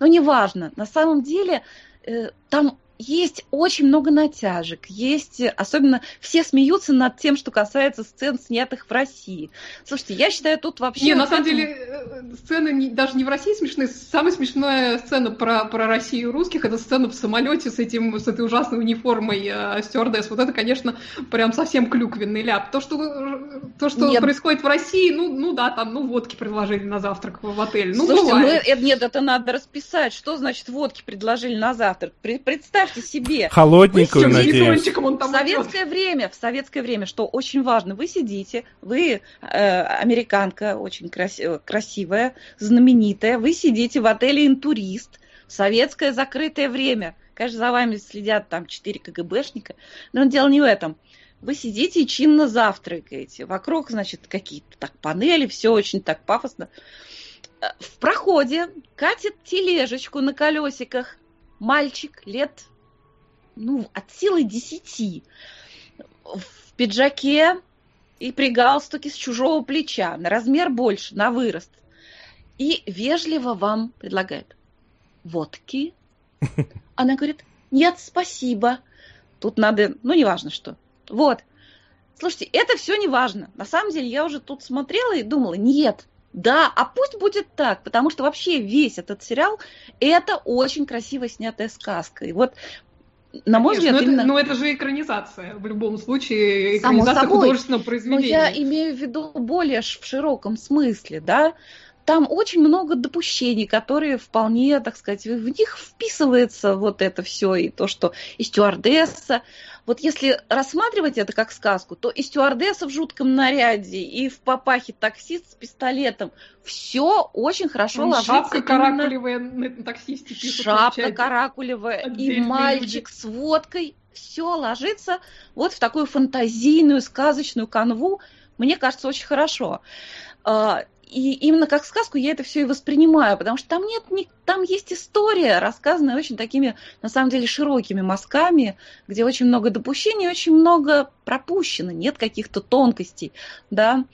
но неважно. На самом деле э, там есть очень много натяжек, есть, особенно все смеются над тем, что касается сцен, снятых в России. Слушайте, я считаю, тут вообще... Не, на самом деле, э, сцены не, даже не в России смешные. Самая смешная сцена про, про Россию русских, это сцена в самолете с, этим, с этой ужасной униформой э, стюардесс. Вот это, конечно, прям совсем клюквенный ляп. То, что, э, то, что нет. происходит в России, ну, ну да, там, ну, водки предложили на завтрак в отель. Ну, Слушайте, бывает. ну, нет, это надо расписать. Что значит водки предложили на завтрак? Представь представьте себе. Холодненькую, надеюсь. В советское время, в советское время, что очень важно, вы сидите, вы э, американка, очень краси- красивая, знаменитая, вы сидите в отеле «Интурист», в советское закрытое время. Конечно, за вами следят там четыре КГБшника, но дело не в этом. Вы сидите и чинно завтракаете. Вокруг, значит, какие-то так панели, все очень так пафосно. Э, в проходе катит тележечку на колесиках мальчик лет ну, от силы десяти, в пиджаке и при галстуке с чужого плеча, на размер больше, на вырост. И вежливо вам предлагает водки. (laughs) Она говорит, нет, спасибо. Тут надо, ну, неважно что. Вот. Слушайте, это все не важно. На самом деле, я уже тут смотрела и думала, нет, да, а пусть будет так, потому что вообще весь этот сериал это очень красиво снятая сказка. И вот на мой Конечно, взгляд, но, именно... это, но это же экранизация, в любом случае, экранизация художественного произведения. Но я имею в виду более в широком смысле, да, там очень много допущений, которые вполне, так сказать, в них вписывается вот это все, и то, что и стюардесса. Вот если рассматривать это как сказку, то и стюардесса в жутком наряде, и в папахе таксист с пистолетом. Все очень хорошо ну, ложится. Шапка каракулевая на таксисте пишут. Шапка каракулевая, и мальчик люди. с водкой. Все ложится вот в такую фантазийную, сказочную канву. Мне кажется, очень хорошо. И именно как сказку я это все и воспринимаю, потому что там нет, не, там есть история, рассказанная очень такими, на самом деле, широкими мазками, где очень много допущений, очень много пропущено, нет каких-то тонкостей, да.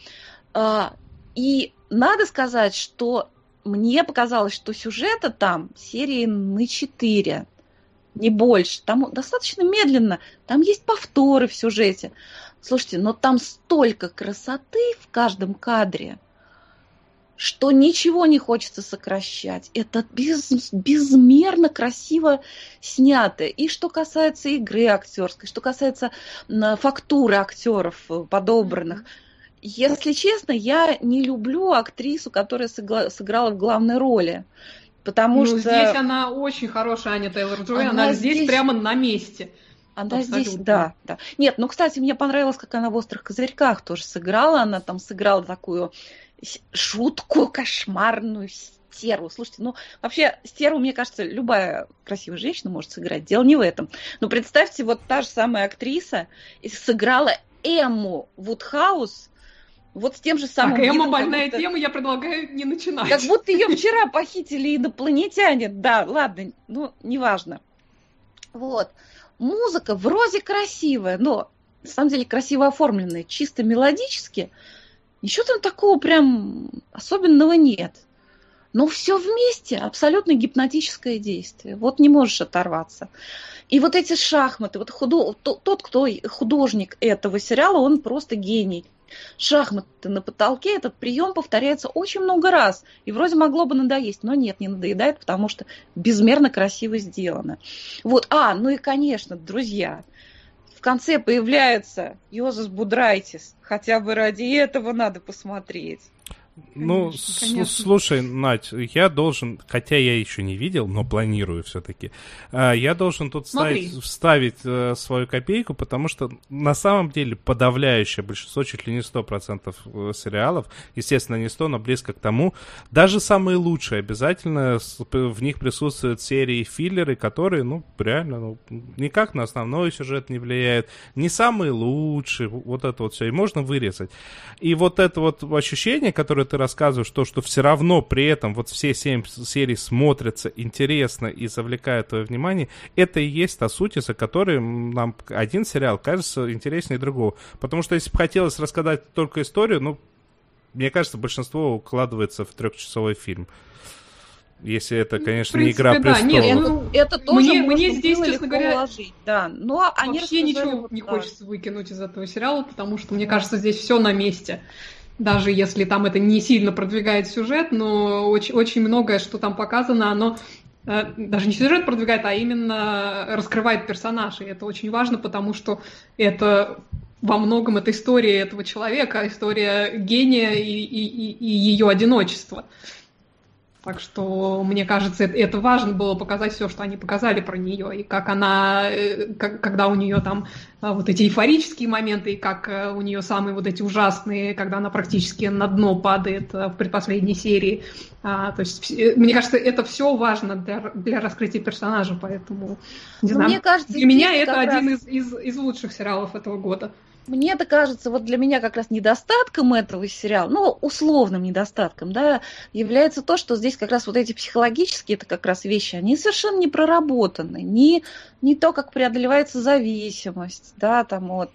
А, и надо сказать, что мне показалось, что сюжета там серии на 4, не больше. Там достаточно медленно, там есть повторы в сюжете. Слушайте, но там столько красоты в каждом кадре – что ничего не хочется сокращать. Это без, безмерно красиво снято. И что касается игры актерской, что касается фактуры актеров э, подобранных. Если честно, я не люблю актрису, которая сыграла в главной роли. Потому ну, что... здесь она очень хорошая, Аня Тейлор-Джой, она, она здесь, здесь прямо на месте. Она Абсолютно. здесь, да, да. Нет, ну, кстати, мне понравилось, как она в «Острых козырьках» тоже сыграла. Она там сыграла такую жуткую, кошмарную стерву. Слушайте, ну, вообще, стерву, мне кажется, любая красивая женщина может сыграть. Дело не в этом. Но представьте, вот та же самая актриса сыграла Эмму Вудхаус, вот с тем же самым... Так, Эмма больная будто... тема, я предлагаю не начинать. Как будто ее вчера похитили инопланетяне. Да, ладно, ну, неважно. Вот. Музыка вроде красивая, но на самом деле красиво оформленная, чисто мелодически – Ничего там такого прям особенного нет. Но все вместе абсолютно гипнотическое действие. Вот не можешь оторваться. И вот эти шахматы, вот худо, тот, кто художник этого сериала, он просто гений. Шахматы на потолке, этот прием повторяется очень много раз. И вроде могло бы надоесть, но нет, не надоедает, потому что безмерно красиво сделано. Вот, а, ну и, конечно, друзья, конце появляется Йозеф Будрайтис. Хотя бы ради этого надо посмотреть. Ну, конечно, слушай, Надь, я должен, хотя я еще не видел, но планирую все-таки, а, я должен тут ставить, вставить э, свою копейку, потому что на самом деле подавляющее большинство, чуть ли не 100% э, сериалов, естественно, не 100, но близко к тому, даже самые лучшие обязательно, в них присутствуют серии филлеры, которые, ну, реально, ну, никак на основной сюжет не влияют, не самые лучшие, вот это вот все, и можно вырезать. И вот это вот ощущение, которое которое ты рассказываешь, то, что все равно при этом вот все семь серий смотрятся интересно и завлекают твое внимание, это и есть та суть, из-за которой нам один сериал кажется интереснее другого. Потому что если бы хотелось рассказать только историю, ну, мне кажется, большинство укладывается в трехчасовой фильм. Если это, ну, конечно, принципе, не игра да, престолов. Нет, ну, это тоже мне, мне здесь, честно говоря, положить, да. Но они вообще ничего вот, не да. хочется выкинуть из этого сериала, потому что мне кажется, здесь все на месте даже если там это не сильно продвигает сюжет, но очень, очень многое, что там показано, оно э, даже не сюжет продвигает, а именно раскрывает персонажей. Это очень важно, потому что это во многом это история этого человека, история гения и, и, и ее одиночества. Так что, мне кажется, это важно было показать все, что они показали про нее, и как она, э, как, когда у нее там а, вот эти эйфорические моменты, и как э, у нее самые вот эти ужасные, когда она практически на дно падает э, в предпоследней серии. А, то есть, мне кажется, это все важно для, для раскрытия персонажа, поэтому, не ну, знаю, мне кажется, для меня это один раз... из, из, из лучших сериалов этого года. Мне это кажется, вот для меня как раз недостатком этого сериала, ну, условным недостатком, да, является то, что здесь как раз вот эти психологические это как раз вещи, они совершенно не проработаны, не, не то, как преодолевается зависимость, да, там от,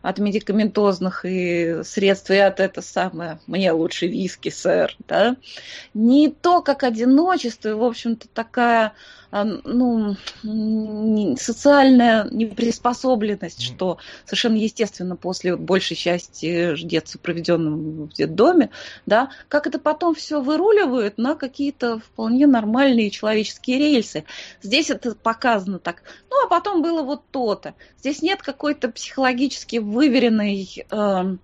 от медикаментозных и средств, и от это самое, мне лучше виски, сэр, да, не то, как одиночество, в общем-то, такая ну, социальная неприспособленность, что совершенно естественно после большей части детства, проведенного в детдоме, да, как это потом все выруливают на какие-то вполне нормальные человеческие рельсы. Здесь это показано так. Ну, а потом было вот то-то. Здесь нет какой-то психологически выверенной... Э,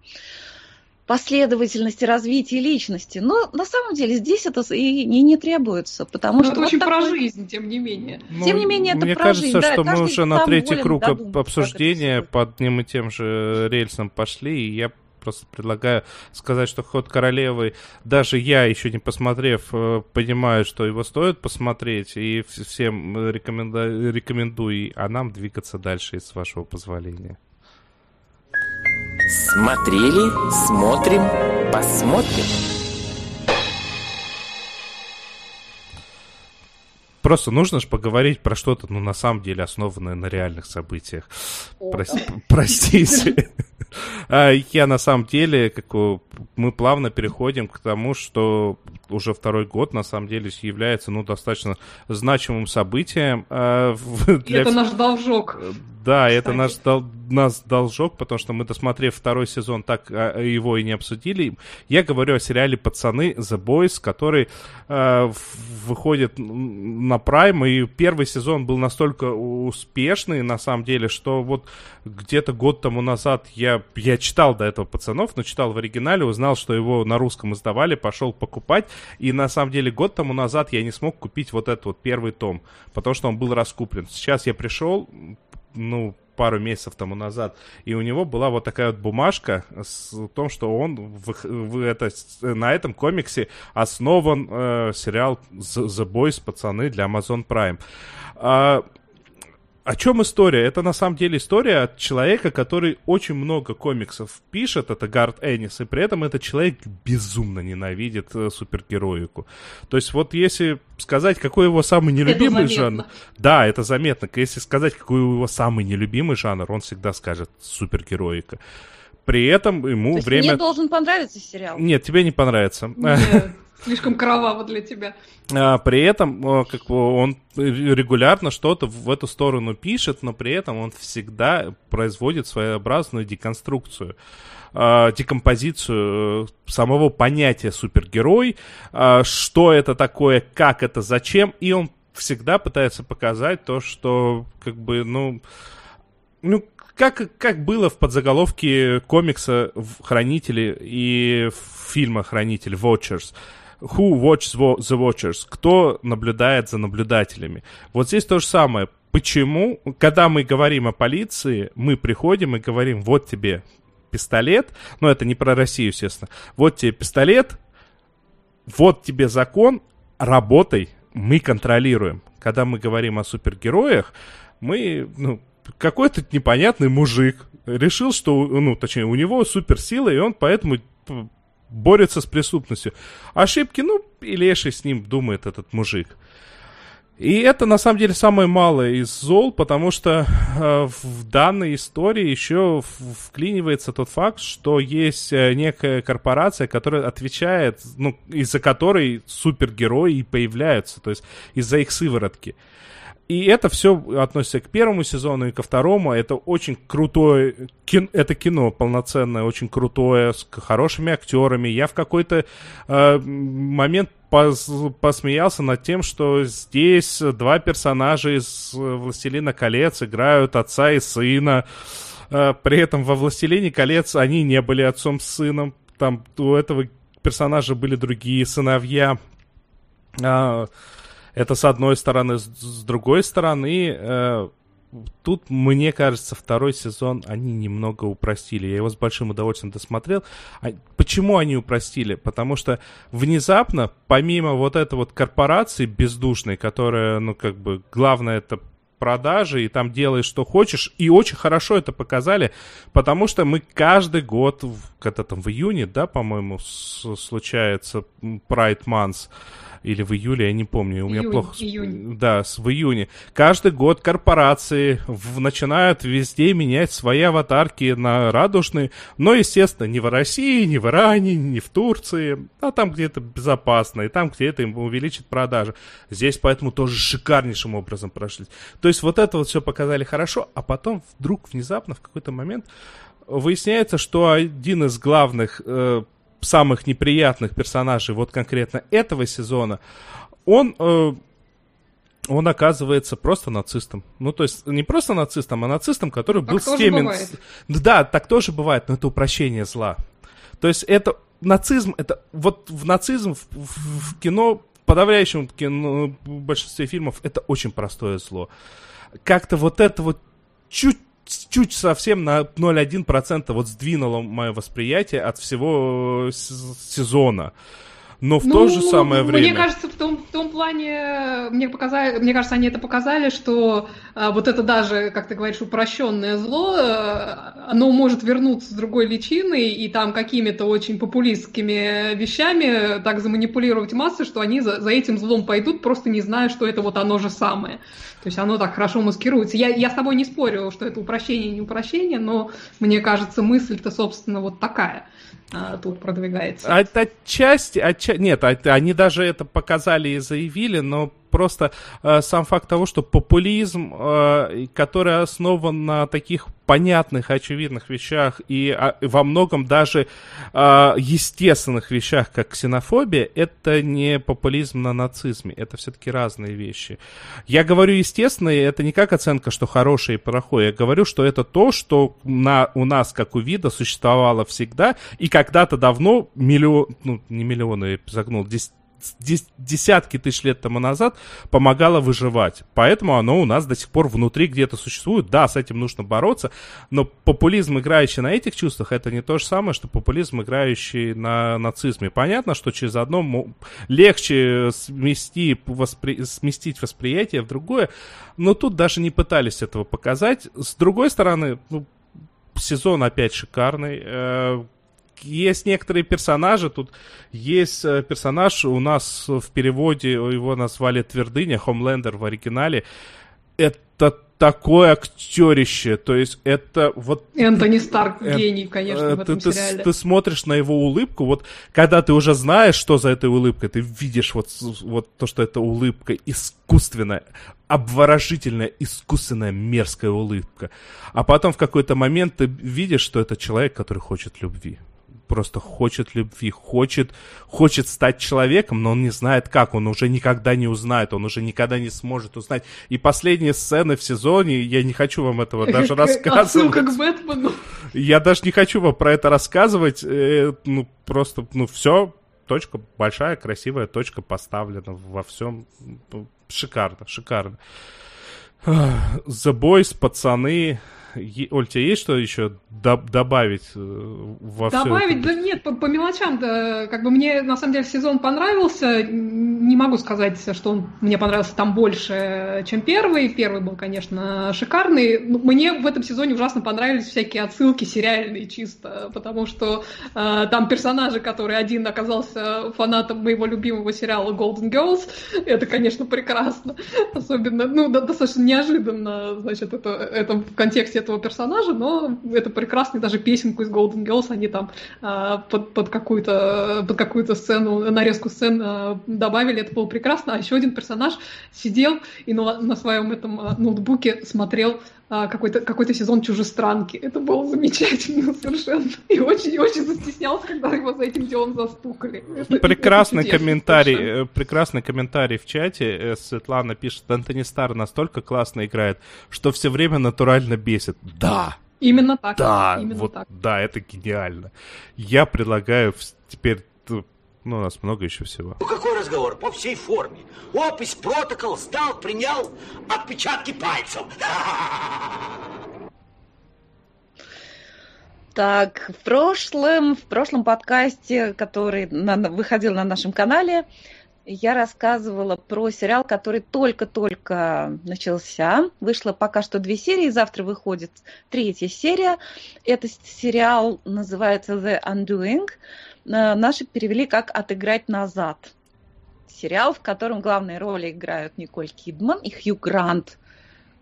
последовательности развития личности. Но на самом деле здесь это и не, не требуется, потому Но что... Это вот очень такой... про жизнь, тем не менее. Ну, тем не менее, это мне про кажется, жизнь. что да, мы уже на третий круг додумать, обсуждения по одним и тем же рельсам пошли, и я просто предлагаю сказать, что «Ход королевы», даже я, еще не посмотрев, э, понимаю, что его стоит посмотреть, и всем рекоменду... рекомендую, а нам двигаться дальше, с вашего позволения. Смотрели, смотрим, посмотрим. Просто нужно же поговорить про что-то, ну, на самом деле, основанное на реальных событиях. Прости, простите. А, я на самом деле, как мы плавно переходим к тому, что уже второй год на самом деле является ну, достаточно значимым событием. А, для... Это наш должок. Да, Кстати. это наш дол нас должок, потому что мы, досмотрев второй сезон, так а, его и не обсудили. Я говорю о сериале «Пацаны» The Boys, который э, выходит на Prime, и первый сезон был настолько успешный, на самом деле, что вот где-то год тому назад я, я читал до этого «Пацанов», но читал в оригинале, узнал, что его на русском издавали, пошел покупать, и на самом деле год тому назад я не смог купить вот этот вот первый том, потому что он был раскуплен. Сейчас я пришел, ну, пару месяцев тому назад, и у него была вот такая вот бумажка с том, что он в, в это, на этом комиксе основан э, сериал The Boys, пацаны, для Amazon Prime. А, о чем история? Это на самом деле история от человека, который очень много комиксов пишет, это Гард Эннис, и при этом этот человек безумно ненавидит э, супергероику. То есть вот если сказать, какой его самый нелюбимый жанр... Да, это заметно. Если сказать, какой его самый нелюбимый жанр, он всегда скажет супергероика. При этом ему То есть время... Мне должен понравиться сериал. Нет, тебе не понравится. Нет. Слишком кроваво для тебя. А, при этом как бы он регулярно что-то в эту сторону пишет, но при этом он всегда производит своеобразную деконструкцию а, декомпозицию э, самого понятия супергерой, а, что это такое, как это, зачем, и он всегда пытается показать то, что как бы, ну, ну, как, как было в подзаголовке комикса «Хранители» и фильма «Хранитель» Watchers. Who watches the Watchers? Кто наблюдает за наблюдателями? Вот здесь то же самое. Почему, когда мы говорим о полиции, мы приходим и говорим, вот тебе пистолет, но это не про Россию, естественно, вот тебе пистолет, вот тебе закон, работай, мы контролируем. Когда мы говорим о супергероях, мы, ну, какой-то непонятный мужик решил, что, ну, точнее, у него суперсила, и он поэтому борется с преступностью. Ошибки, ну, и леший с ним думает этот мужик. И это на самом деле самое малое из зол, потому что э, в данной истории еще вклинивается тот факт, что есть э, некая корпорация, которая отвечает, ну, из-за которой супергерои и появляются, то есть из-за их сыворотки. И это все относится к первому сезону и ко второму. Это очень крутое кино, это кино полноценное, очень крутое, с хорошими актерами. Я в какой-то э, момент пос, посмеялся над тем, что здесь два персонажа из «Властелина колец» играют отца и сына. Э, при этом во «Властелине колец» они не были отцом с сыном. Там у этого персонажа были другие сыновья. А, это с одной стороны. С, другой стороны, э, тут, мне кажется, второй сезон они немного упростили. Я его с большим удовольствием досмотрел. А, почему они упростили? Потому что внезапно, помимо вот этой вот корпорации бездушной, которая, ну, как бы, главное это продажи, и там делаешь, что хочешь. И очень хорошо это показали, потому что мы каждый год, когда там в июне, да, по-моему, случается Pride Month, или в июле, я не помню, у меня Июнь, плохо... июнь. Да, в июне. Каждый год корпорации в, начинают везде менять свои аватарки на радужные, но, естественно, не в России, не в Иране, не в Турции, а там где-то безопасно, и там где-то им увеличит продажи. Здесь поэтому тоже шикарнейшим образом прошли. То есть вот это вот все показали хорошо, а потом вдруг внезапно в какой-то момент выясняется, что один из главных э, самых неприятных персонажей вот конкретно этого сезона, он, э, он оказывается просто нацистом. Ну, то есть не просто нацистом, а нацистом, который Так был с теми... бывает. Да, так тоже бывает, но это упрощение зла. То есть это нацизм, это вот в нацизм в, в- в кино, в подавляющем кино, в большинстве фильмов, это очень простое зло. Как-то вот это вот чуть чуть совсем на 0,1% вот сдвинуло мое восприятие от всего э, сезона. Но в то же Ну, самое время... Мне кажется, в том, в том плане, мне, показали, мне кажется, они это показали, что а, вот это даже, как ты говоришь, упрощенное зло, э, оно может вернуться с другой личиной и там какими-то очень популистскими вещами так заманипулировать массы, что они за, за этим злом пойдут, просто не зная, что это вот оно же самое. То есть оно так хорошо маскируется. Я, я с тобой не спорю, что это упрощение не упрощение, но мне кажется, мысль-то, собственно, вот такая а, тут продвигается. От- отчасти, отча- нет, от- они даже это показали и заявили, но просто э, сам факт того, что популизм, э, который основан на таких понятных, очевидных вещах и а, во многом даже э, естественных вещах, как ксенофобия, это не популизм на нацизме, это все-таки разные вещи. Я говорю естественные, это не как оценка, что хорошее и плохое, я говорю, что это то, что на, у нас, как у вида, существовало всегда, и когда-то давно, миллион, ну, не миллионы, загнул, дес- дес- десятки тысяч лет тому назад помогало выживать. Поэтому оно у нас до сих пор внутри где-то существует. Да, с этим нужно бороться, но популизм, играющий на этих чувствах, это не то же самое, что популизм, играющий на нацизме. Понятно, что через одно легче смести, воспри- сместить восприятие в другое, но тут даже не пытались этого показать. С другой стороны, ну, сезон опять шикарный. Э, Есть некоторые персонажи, тут есть э, персонаж, у нас в переводе его назвали Твердыня, Хомлендер в оригинале. Это такое актерище, то есть это вот... Энтони Старк Э, гений, конечно, э, в этом ты, ты, сериале. ты смотришь на его улыбку, вот когда ты уже знаешь, что за этой улыбкой, ты видишь вот, вот то, что это улыбка искусственная, обворожительная, искусственная, мерзкая улыбка. А потом в какой-то момент ты видишь, что это человек, который хочет любви. Просто хочет любви, хочет, хочет стать человеком, но он не знает как, он уже никогда не узнает, он уже никогда не сможет узнать. И последние сцены в сезоне, я не хочу вам этого (laughs) даже рассказывать. Отсылка к Бэтмену. Я даже не хочу вам про это рассказывать. э, ну, просто, ну, все, точка большая, красивая точка поставлена во всем. Шикарно, шикарно. The Boys, пацаны. Оль, тебе есть что еще доб- добавить э, во все Добавить, да нет, по, по мелочам, да, как бы мне на самом деле сезон понравился, не могу сказать, что он мне понравился там больше, чем первый, первый был, конечно, шикарный, Но мне в этом сезоне ужасно понравились всякие отсылки сериальные чисто, потому что э, там персонажи, который один оказался фанатом моего любимого сериала Golden Girls, это, конечно, прекрасно, особенно, ну, достаточно неожиданно, значит, это, это в контексте этого персонажа, но это прекрасно, даже песенку из Golden Girls они там а, под, под какую-то под какую-то сцену, нарезку сцен а, добавили, это было прекрасно. А еще один персонаж сидел и на, на своем этом а, ноутбуке смотрел какой-то какой сезон чужестранки. Это было замечательно совершенно. И очень очень застеснялся, когда его за этим делом застукали. Это- Прекрасный это комментарий, совершенно. э, прекрасный комментарий в чате. Э, Светлана пишет, Антони Стар настолько классно играет, что все время натурально бесит. Да, Именно так. да, именно вот, так. да, это гениально. Я предлагаю теперь, ну, у нас много еще всего. Ну какой разговор? По всей форме. Опись, протокол, сдал, принял, отпечатки пальцев. (laughs) Так, в прошлом, в прошлом подкасте, который на- выходил на нашем канале, я рассказывала про сериал, который только-только начался. Вышло пока что две серии, завтра выходит третья серия. Этот сериал называется The Undoing. Э, Наши перевели как «Отыграть назад». Сериал, в котором главные роли играют Николь Кидман и Хью Грант,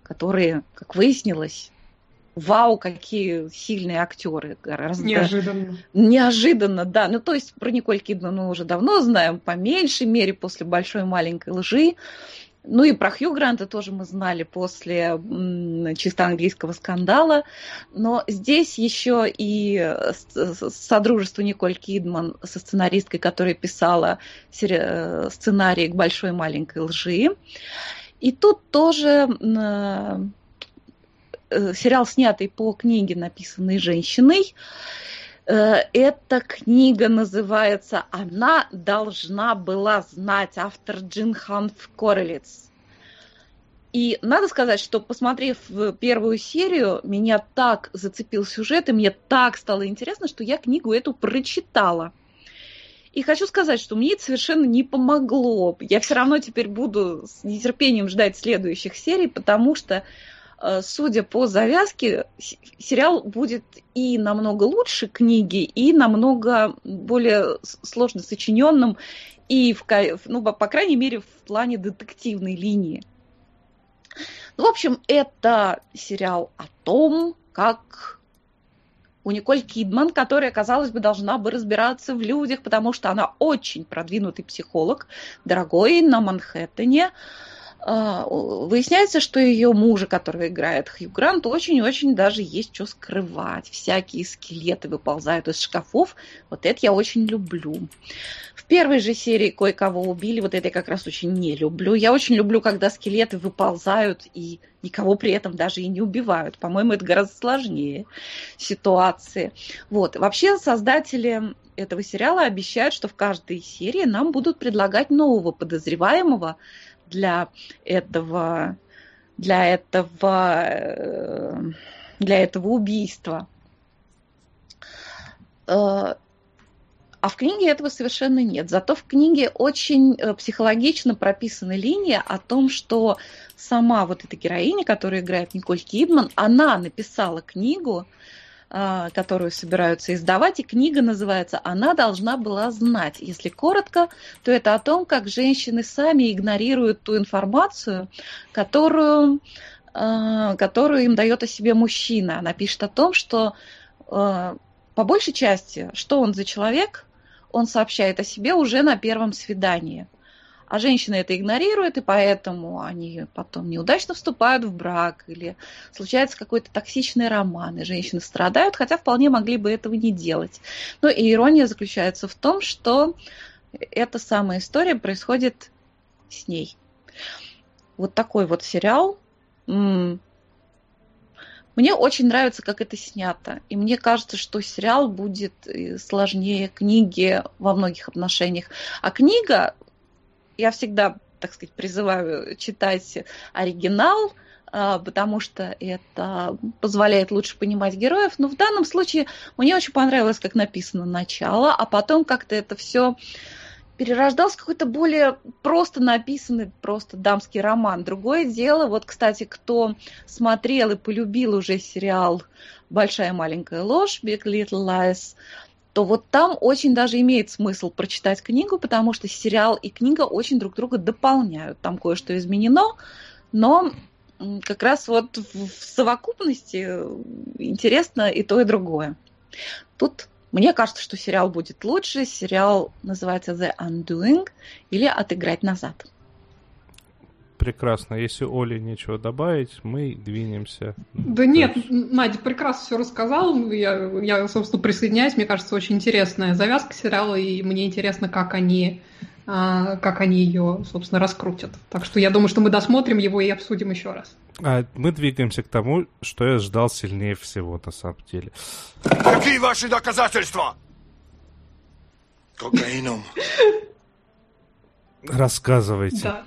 которые, как выяснилось, вау, какие сильные актеры. Гораздо Неожиданно. Неожиданно, да. Ну, то есть про Николь Кидман мы уже давно знаем, по меньшей мере, после «Большой маленькой лжи». Ну и про Хью Гранта тоже мы знали после чисто английского скандала. Но здесь еще и содружество Николь Кидман со сценаристкой, которая писала э, сценарий к «Большой маленькой лжи». И тут тоже м, э, сериал, снятый по книге, написанной женщиной. Э, Эта книга называется «Она должна была знать», автор Джин Ханф Корелец. И надо сказать, что посмотрев первую серию, меня так зацепил сюжет, и мне так стало интересно, что я книгу эту прочитала. И хочу сказать, что мне это совершенно не помогло. Я все равно теперь буду с нетерпением ждать следующих серий, потому что судя по завязке, сериал будет и намного лучше книги, и намного более сложно сочиненным, и, в, ну, по крайней мере, в плане детективной линии. Ну, в общем, это сериал о том, как у Николь Кидман, которая, казалось бы, должна бы разбираться в людях, потому что она очень продвинутый психолог, дорогой на Манхэттене, Выясняется, что ее мужа, которого играет Хью Грант, очень-очень даже есть что скрывать. Всякие скелеты выползают из шкафов. Вот это я очень люблю. В первой же серии кое-кого убили. Вот это я как раз очень не люблю. Я очень люблю, когда скелеты выползают и никого при этом даже и не убивают. По-моему, это гораздо сложнее ситуации. Вот. Вообще создатели этого сериала обещают, что в каждой серии нам будут предлагать нового подозреваемого для этого, для этого, э, для этого убийства. Э, А в книге этого совершенно нет. Зато в книге очень э, психологично прописана линия о том, что сама вот эта героиня, которую играет Николь Кидман, она написала книгу, которую собираются издавать, и книга называется «Она должна была знать». Если коротко, то это о том, как женщины сами игнорируют ту информацию, которую э, которую им дает о себе мужчина. Она пишет о том, что э, по большей части, что он за человек, он сообщает о себе уже на первом свидании. А женщины это игнорируют, и поэтому они потом неудачно вступают в брак, или случается какой-то токсичный роман, и женщины страдают, хотя вполне могли бы этого не делать. Но и ирония заключается в том, что эта самая история происходит с ней. Вот такой вот сериал. Мне очень нравится, как это снято. И мне кажется, что сериал будет сложнее книги во многих отношениях. А книга я всегда, так сказать, призываю читать оригинал, а, потому что это позволяет лучше понимать героев. Но в данном случае мне очень понравилось, как написано начало, а потом как-то это все перерождался какой-то более просто написанный, просто дамский роман. Другое дело, вот, кстати, кто смотрел и полюбил уже сериал «Большая маленькая ложь», «Big Little Lies», то вот там очень даже имеет смысл прочитать книгу, потому что сериал и книга очень друг друга дополняют. Там кое-что изменено, но как раз вот в совокупности интересно и то, и другое. Тут мне кажется, что сериал будет лучше. Сериал называется The Undoing или Отыграть назад прекрасно. Если Оле нечего добавить, мы двинемся. Да нет, Надя прекрасно все рассказал. Я, я, собственно, присоединяюсь. Мне кажется, очень интересная завязка сериала, и мне интересно, как они а, как они ее, собственно, раскрутят. Так что я думаю, что мы досмотрим его и обсудим еще раз. А мы двигаемся к тому, что я ждал сильнее всего, на самом деле. Какие ваши доказательства? Кокаином. Рассказывайте. Да.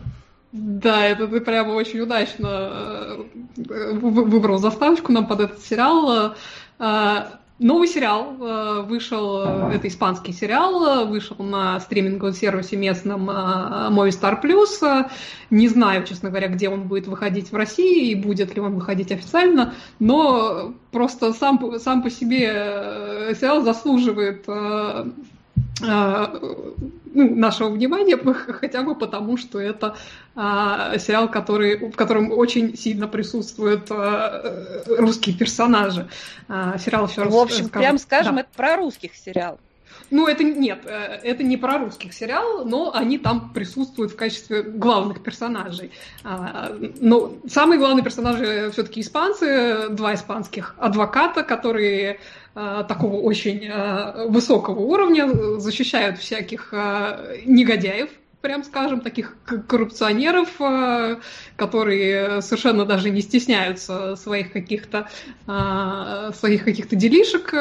Да, это ты прямо очень удачно э, выбрал заставочку нам под этот сериал. Э, новый сериал э, вышел, это испанский сериал, вышел на стриминговом сервисе местном Movistar Plus. Не знаю, честно говоря, где он будет выходить в России и будет ли он выходить официально, но просто сам, сам по себе сериал заслуживает ну, нашего внимания, (laughs) хотя бы потому, что это а, сериал, который, в котором очень сильно присутствуют а, русские персонажи. А, сериал еще раз. В общем, скажу, прям скажем, да. это про русских сериал. Ну, это нет, э, это не про русских сериал, но они там присутствуют в качестве главных персонажей. А, но самые главные персонажи все-таки испанцы, два испанских адвоката, которые такого очень а, высокого уровня защищают всяких негодяев, прям скажем, таких коррупционеров, которые совершенно даже не стесняются своих каких-то своих каких-то делишек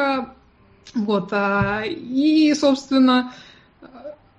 вот, и, собственно,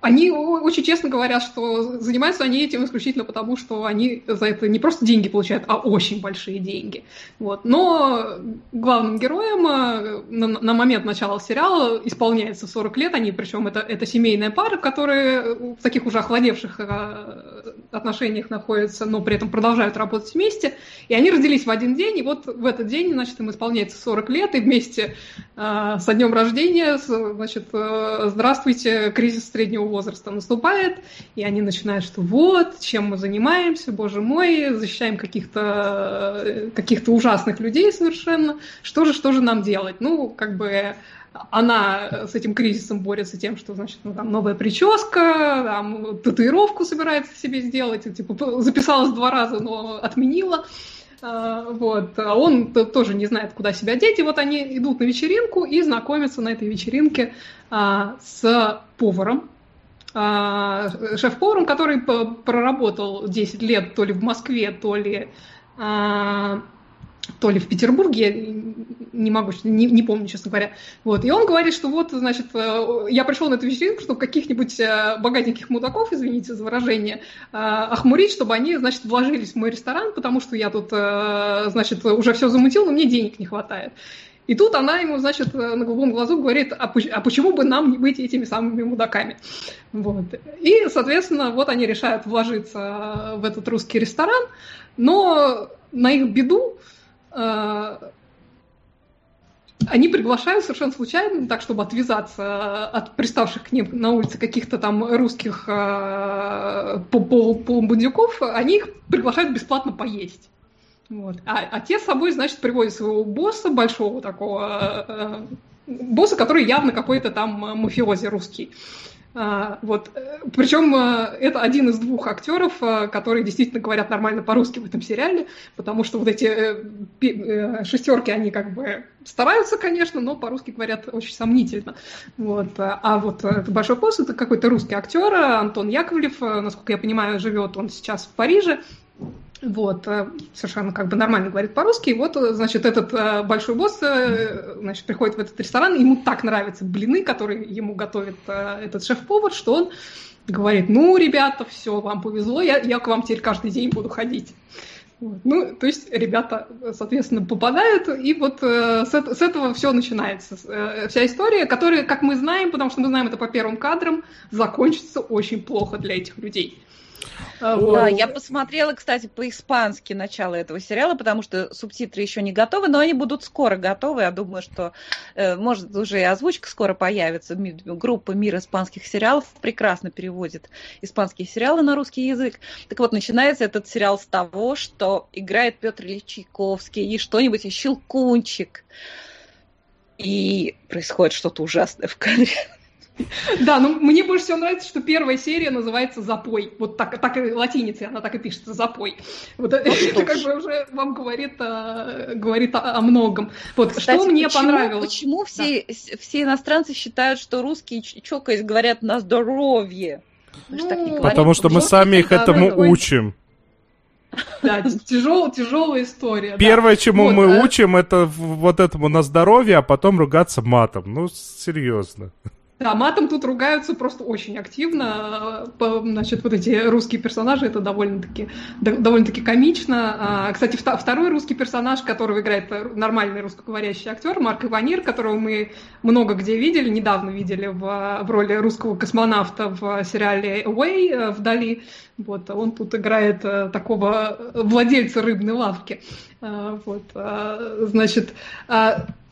они очень честно говорят, что занимаются они этим исключительно потому, что они за это не просто деньги получают, а очень большие деньги. Вот. Но главным героем э, на, на момент начала сериала исполняется 40 лет, они, причем это, это семейная пара, которые в таких уже охладевших э, отношениях находятся, но при этом продолжают работать вместе. И они родились в один день, и вот в этот день, значит, им исполняется 40 лет, и вместе э, со днем рождения, значит, э, здравствуйте, кризис среднего возраста наступает, и они начинают, что вот, чем мы занимаемся, боже мой, защищаем каких-то каких ужасных людей совершенно, что же, что же нам делать? Ну, как бы она с этим кризисом борется тем, что, значит, ну, там новая прическа, там, татуировку собирается себе сделать, типа, записалась два раза, но отменила. А, вот. А он тоже не знает, куда себя деть. И вот они идут на вечеринку и знакомятся на этой вечеринке а, с поваром, шеф-поваром, который проработал 10 лет то ли в Москве, то ли, а, то ли в Петербурге, не могу, не, не помню, честно говоря. Вот. И он говорит, что вот, значит, э, я пришел на эту вечеринку, чтобы каких-нибудь э, богатеньких мудаков, извините за выражение, э, охмурить, чтобы они, значит, вложились в мой ресторан, потому что я тут, значит, уже все замутил, но мне денег не хватает. И тут она ему, значит, на голубом глазу говорит, а, а почему бы нам не быть этими самыми мудаками? Вот. И, соответственно, вот они решают вложиться в этот русский ресторан, но на их беду э, они приглашают совершенно случайно, так, чтобы отвязаться от приставших к ним на улице каких-то там русских э, полубандюков, они их приглашают бесплатно поесть. Вот. А, те с собой, значит, приводят своего босса, большого такого, э, босса, который явно какой-то там мафиози русский. А, вот. Причем это один из двух актеров, которые действительно говорят нормально по-русски в этом сериале, потому что вот эти шестерки, они как бы стараются, конечно, но по-русски говорят очень сомнительно. Вот. А вот это большой босс это какой-то русский актер, Антон Яковлев, насколько я понимаю, живет он сейчас в Париже. Вот, совершенно как бы нормально говорит по-русски. И вот, значит, этот э, большой босс, э, значит, приходит в этот ресторан, ему так нравятся блины, которые ему готовит э, этот шеф-повар, что он говорит, ну, ребята, все, вам повезло, я, я к вам теперь каждый день буду ходить. Ну, то есть ребята, соответственно, попадают, и вот э, с, с этого все начинается. Э, вся история, которая, как мы знаем, потому что мы знаем это по первым кадрам, закончится очень плохо для этих людей. Да, я посмотрела, кстати, по-испански начало этого сериала, потому что субтитры еще не готовы, но они будут скоро готовы. Я думаю, что, э, может, уже и озвучка скоро появится. Группа «Мир испанских сериалов» прекрасно переводит испанские сериалы на русский язык. Так вот, начинается этот сериал с того, что играет Петр Ильич Чайковский и что-нибудь, и Щелкунчик. И происходит что-то ужасное в кадре. (laughs) Да, но мне больше всего нравится, что первая серия называется «Запой». Вот так, так и латиницей она так и пишется «Запой». Вот ну, это как бы уже вам говорит, а, говорит о, многом. Вот что мне понравилось. Почему все, иностранцы считают, что русские чокаясь говорят на здоровье? Ну, Потому что мы сами их этому учим. Да, тяжел, тяжелая история. Первое, да. чему вот, мы а... учим, это вот этому на здоровье, а потом ругаться матом. Ну, серьезно. Да, матом тут ругаются просто очень активно. Значит, вот эти русские персонажи, это довольно-таки довольно-таки комично. А, кстати, второй русский персонаж, которого играет нормальный русскоговорящий актер, Марк Иванир, которого мы много где видели, недавно видели в, в роли русского космонавта в сериале Away вдали. Вот, он тут играет э, такого владельца рыбной лавки. Э, вот, значит,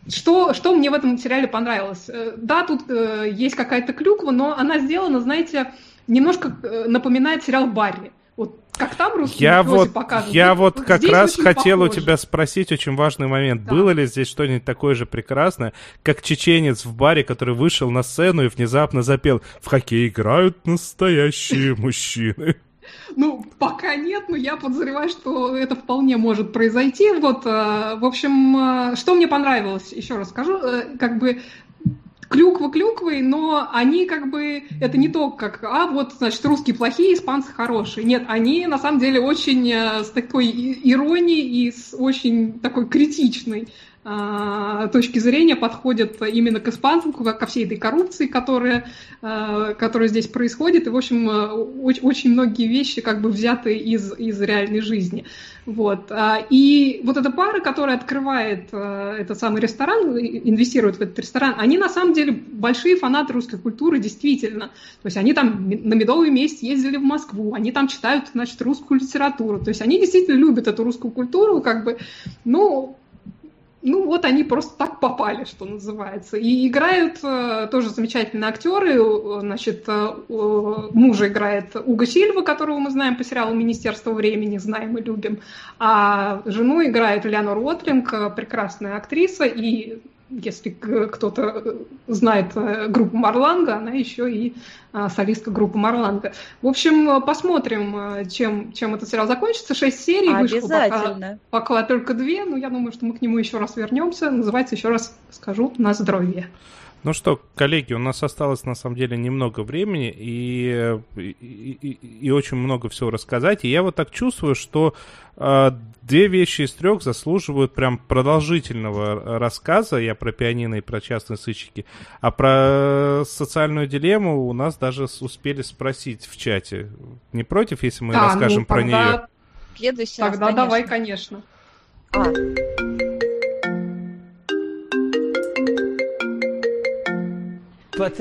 что, что мне в этом сериале понравилось? Э, да, тут э, есть какая-то клюква, но она сделана, знаете, немножко э, напоминает сериал Барри. Вот как там русские я вот, показывают. Я вот, вот как раз хотел похоже. у тебя спросить очень важный момент. Да. Было ли здесь что-нибудь такое же прекрасное, как чеченец в баре, который вышел на сцену и внезапно запел «В хоккей играют настоящие мужчины». Ну, пока нет, но я подозреваю, что это вполне может произойти. Вот, э, в общем, э, что мне понравилось, еще раз скажу, э, как бы клюква клюквой, но они как бы, это не то, как, а вот, значит, русские плохие, испанцы хорошие. Нет, они на самом деле очень с такой иронией и с очень такой критичной точки зрения подходят именно к испанцам, ко всей этой коррупции, которая, а, которая здесь происходит. И, в общем, а, очень многие вещи как бы взяты из, из реальной жизни. Вот. И вот эта пара, которая открывает этот самый ресторан, инвестирует в этот ресторан, они на самом деле большие фанаты русской культуры, действительно. То есть они там на медовый месяц ездили в Москву, они там читают, значит, русскую литературу. То есть они действительно любят эту русскую культуру, как бы, ну, ну вот они просто так попали, что называется. И играют э, тоже замечательные актеры. Э, значит, э, мужа играет Уго Сильва, которого мы знаем по сериалу «Министерство времени», знаем и любим. А жену играет Леонор Уотлинг, прекрасная актриса и если кто-то знает э, группу Марланга, она еще и а, солистка группы Марланга. В общем, посмотрим, э, чем, чем этот сериал закончится. Шесть серий, вышло пока, пока только две, но я думаю, что мы к нему еще раз вернемся. Называется, еще раз скажу, «На здоровье». Ну что, коллеги, у нас осталось на самом деле немного времени и, и, и, и очень много всего рассказать. И я вот так чувствую, что э, две вещи из трех заслуживают прям продолжительного рассказа. Я про пианино и про частные сыщики. А про социальную дилемму у нас даже успели спросить в чате. Не против, если мы да, расскажем ну, про нее? Следующий Тогда раз, давай, конечно. А. But.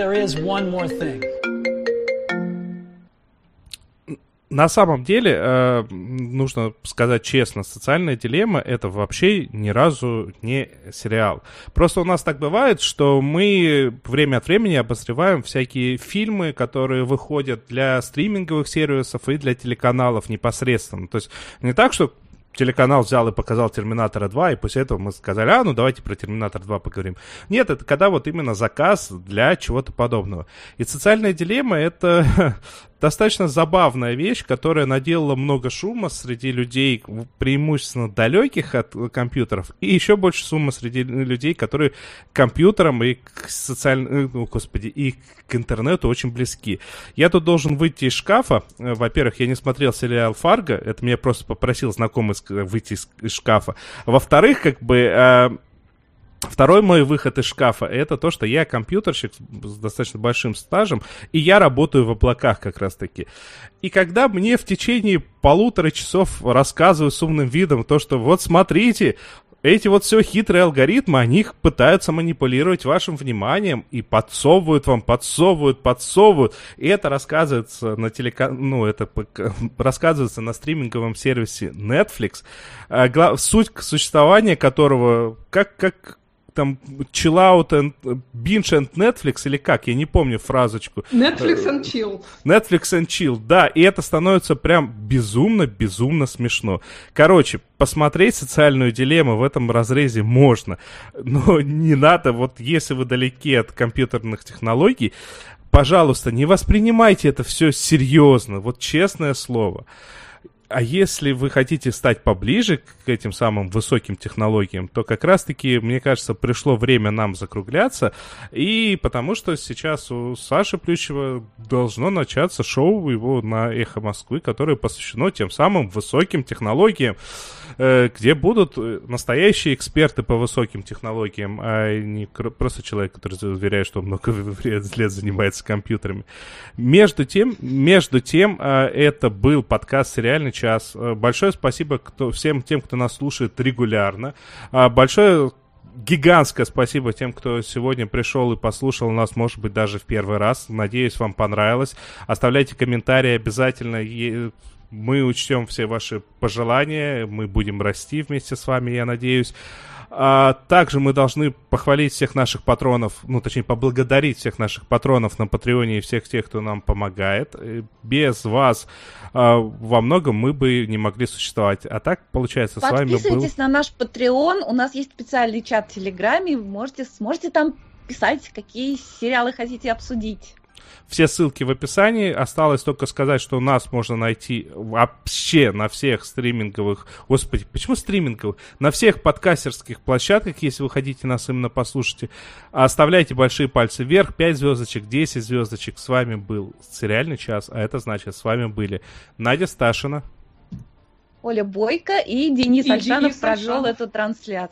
На самом деле, э, нужно сказать честно, социальная дилемма это вообще ни разу не сериал. Просто у нас так бывает, что мы время от времени обозреваем всякие фильмы, которые выходят для стриминговых сервисов и для телеканалов непосредственно. То есть не так, что телеканал взял и показал Терминатора 2, и после этого мы сказали, а, ну давайте про Терминатор 2 поговорим. Нет, это когда вот именно заказ для чего-то подобного. И социальная дилемма — это (laughs) достаточно забавная вещь, которая наделала много шума среди людей, преимущественно далеких от компьютеров, и еще больше шума среди людей, которые к компьютерам и к социальному, ну, господи, и к интернету очень близки. Я тут должен выйти из шкафа. Во-первых, я не смотрел сериал «Фарго», это меня просто попросил знакомый выйти из, шкафа. Во-вторых, как бы... Второй мой выход из шкафа это то, что я компьютерщик с достаточно большим стажем, и я работаю в облаках как раз таки. И когда мне в течение полутора часов рассказывают с умным видом то, что вот смотрите, эти вот все хитрые алгоритмы, они пытаются манипулировать вашим вниманием и подсовывают вам, подсовывают, подсовывают. И это рассказывается на телека... ну, это (laughs) рассказывается на стриминговом сервисе Netflix, а, суть существования которого, как, как, там chill out and binge and Netflix или как, я не помню фразочку. Netflix and chill. Netflix and chill, да, и это становится прям безумно, безумно смешно. Короче, посмотреть социальную дилемму в этом разрезе можно, но не надо, вот если вы далеки от компьютерных технологий, пожалуйста, не воспринимайте это все серьезно, вот честное слово. А если вы хотите стать поближе к этим самым высоким технологиям, то как раз-таки, мне кажется, пришло время нам закругляться. И потому что сейчас у Саши Плющева должно начаться шоу его на Эхо Москвы, которое посвящено тем самым высоким технологиям, где будут настоящие эксперты по высоким технологиям, а не просто человек, который заверяет, что он много лет занимается компьютерами. Между тем, между тем, э, это был подкаст «Сериальный час. Э, большое спасибо кто, всем тем, кто нас слушает регулярно. А, большое гигантское спасибо тем, кто сегодня пришел и послушал нас, может быть, даже в первый раз. Надеюсь, вам понравилось. Оставляйте комментарии обязательно. Мы учтем все ваши пожелания. Мы будем расти вместе с вами, я надеюсь. А, также мы должны похвалить всех наших патронов, ну, точнее, поблагодарить всех наших патронов на Патреоне и всех тех, кто нам помогает. Без вас а, во многом мы бы не могли существовать. А так, получается, с вами был... Подписывайтесь на наш Patreon, у нас есть специальный чат в Телеграме, можете, сможете там писать, какие сериалы хотите обсудить. Все ссылки в описании. Осталось только сказать, что нас можно найти вообще на всех стриминговых... Господи, почему стриминговых? На всех подкастерских площадках, если вы хотите нас именно послушать. Оставляйте большие пальцы вверх. 5 звездочек, 10 звездочек. С вами был сериальный час, а это значит, с вами были Надя Сташина. Оля Бойко и Денис и Альшанов Денис провел эту трансляцию.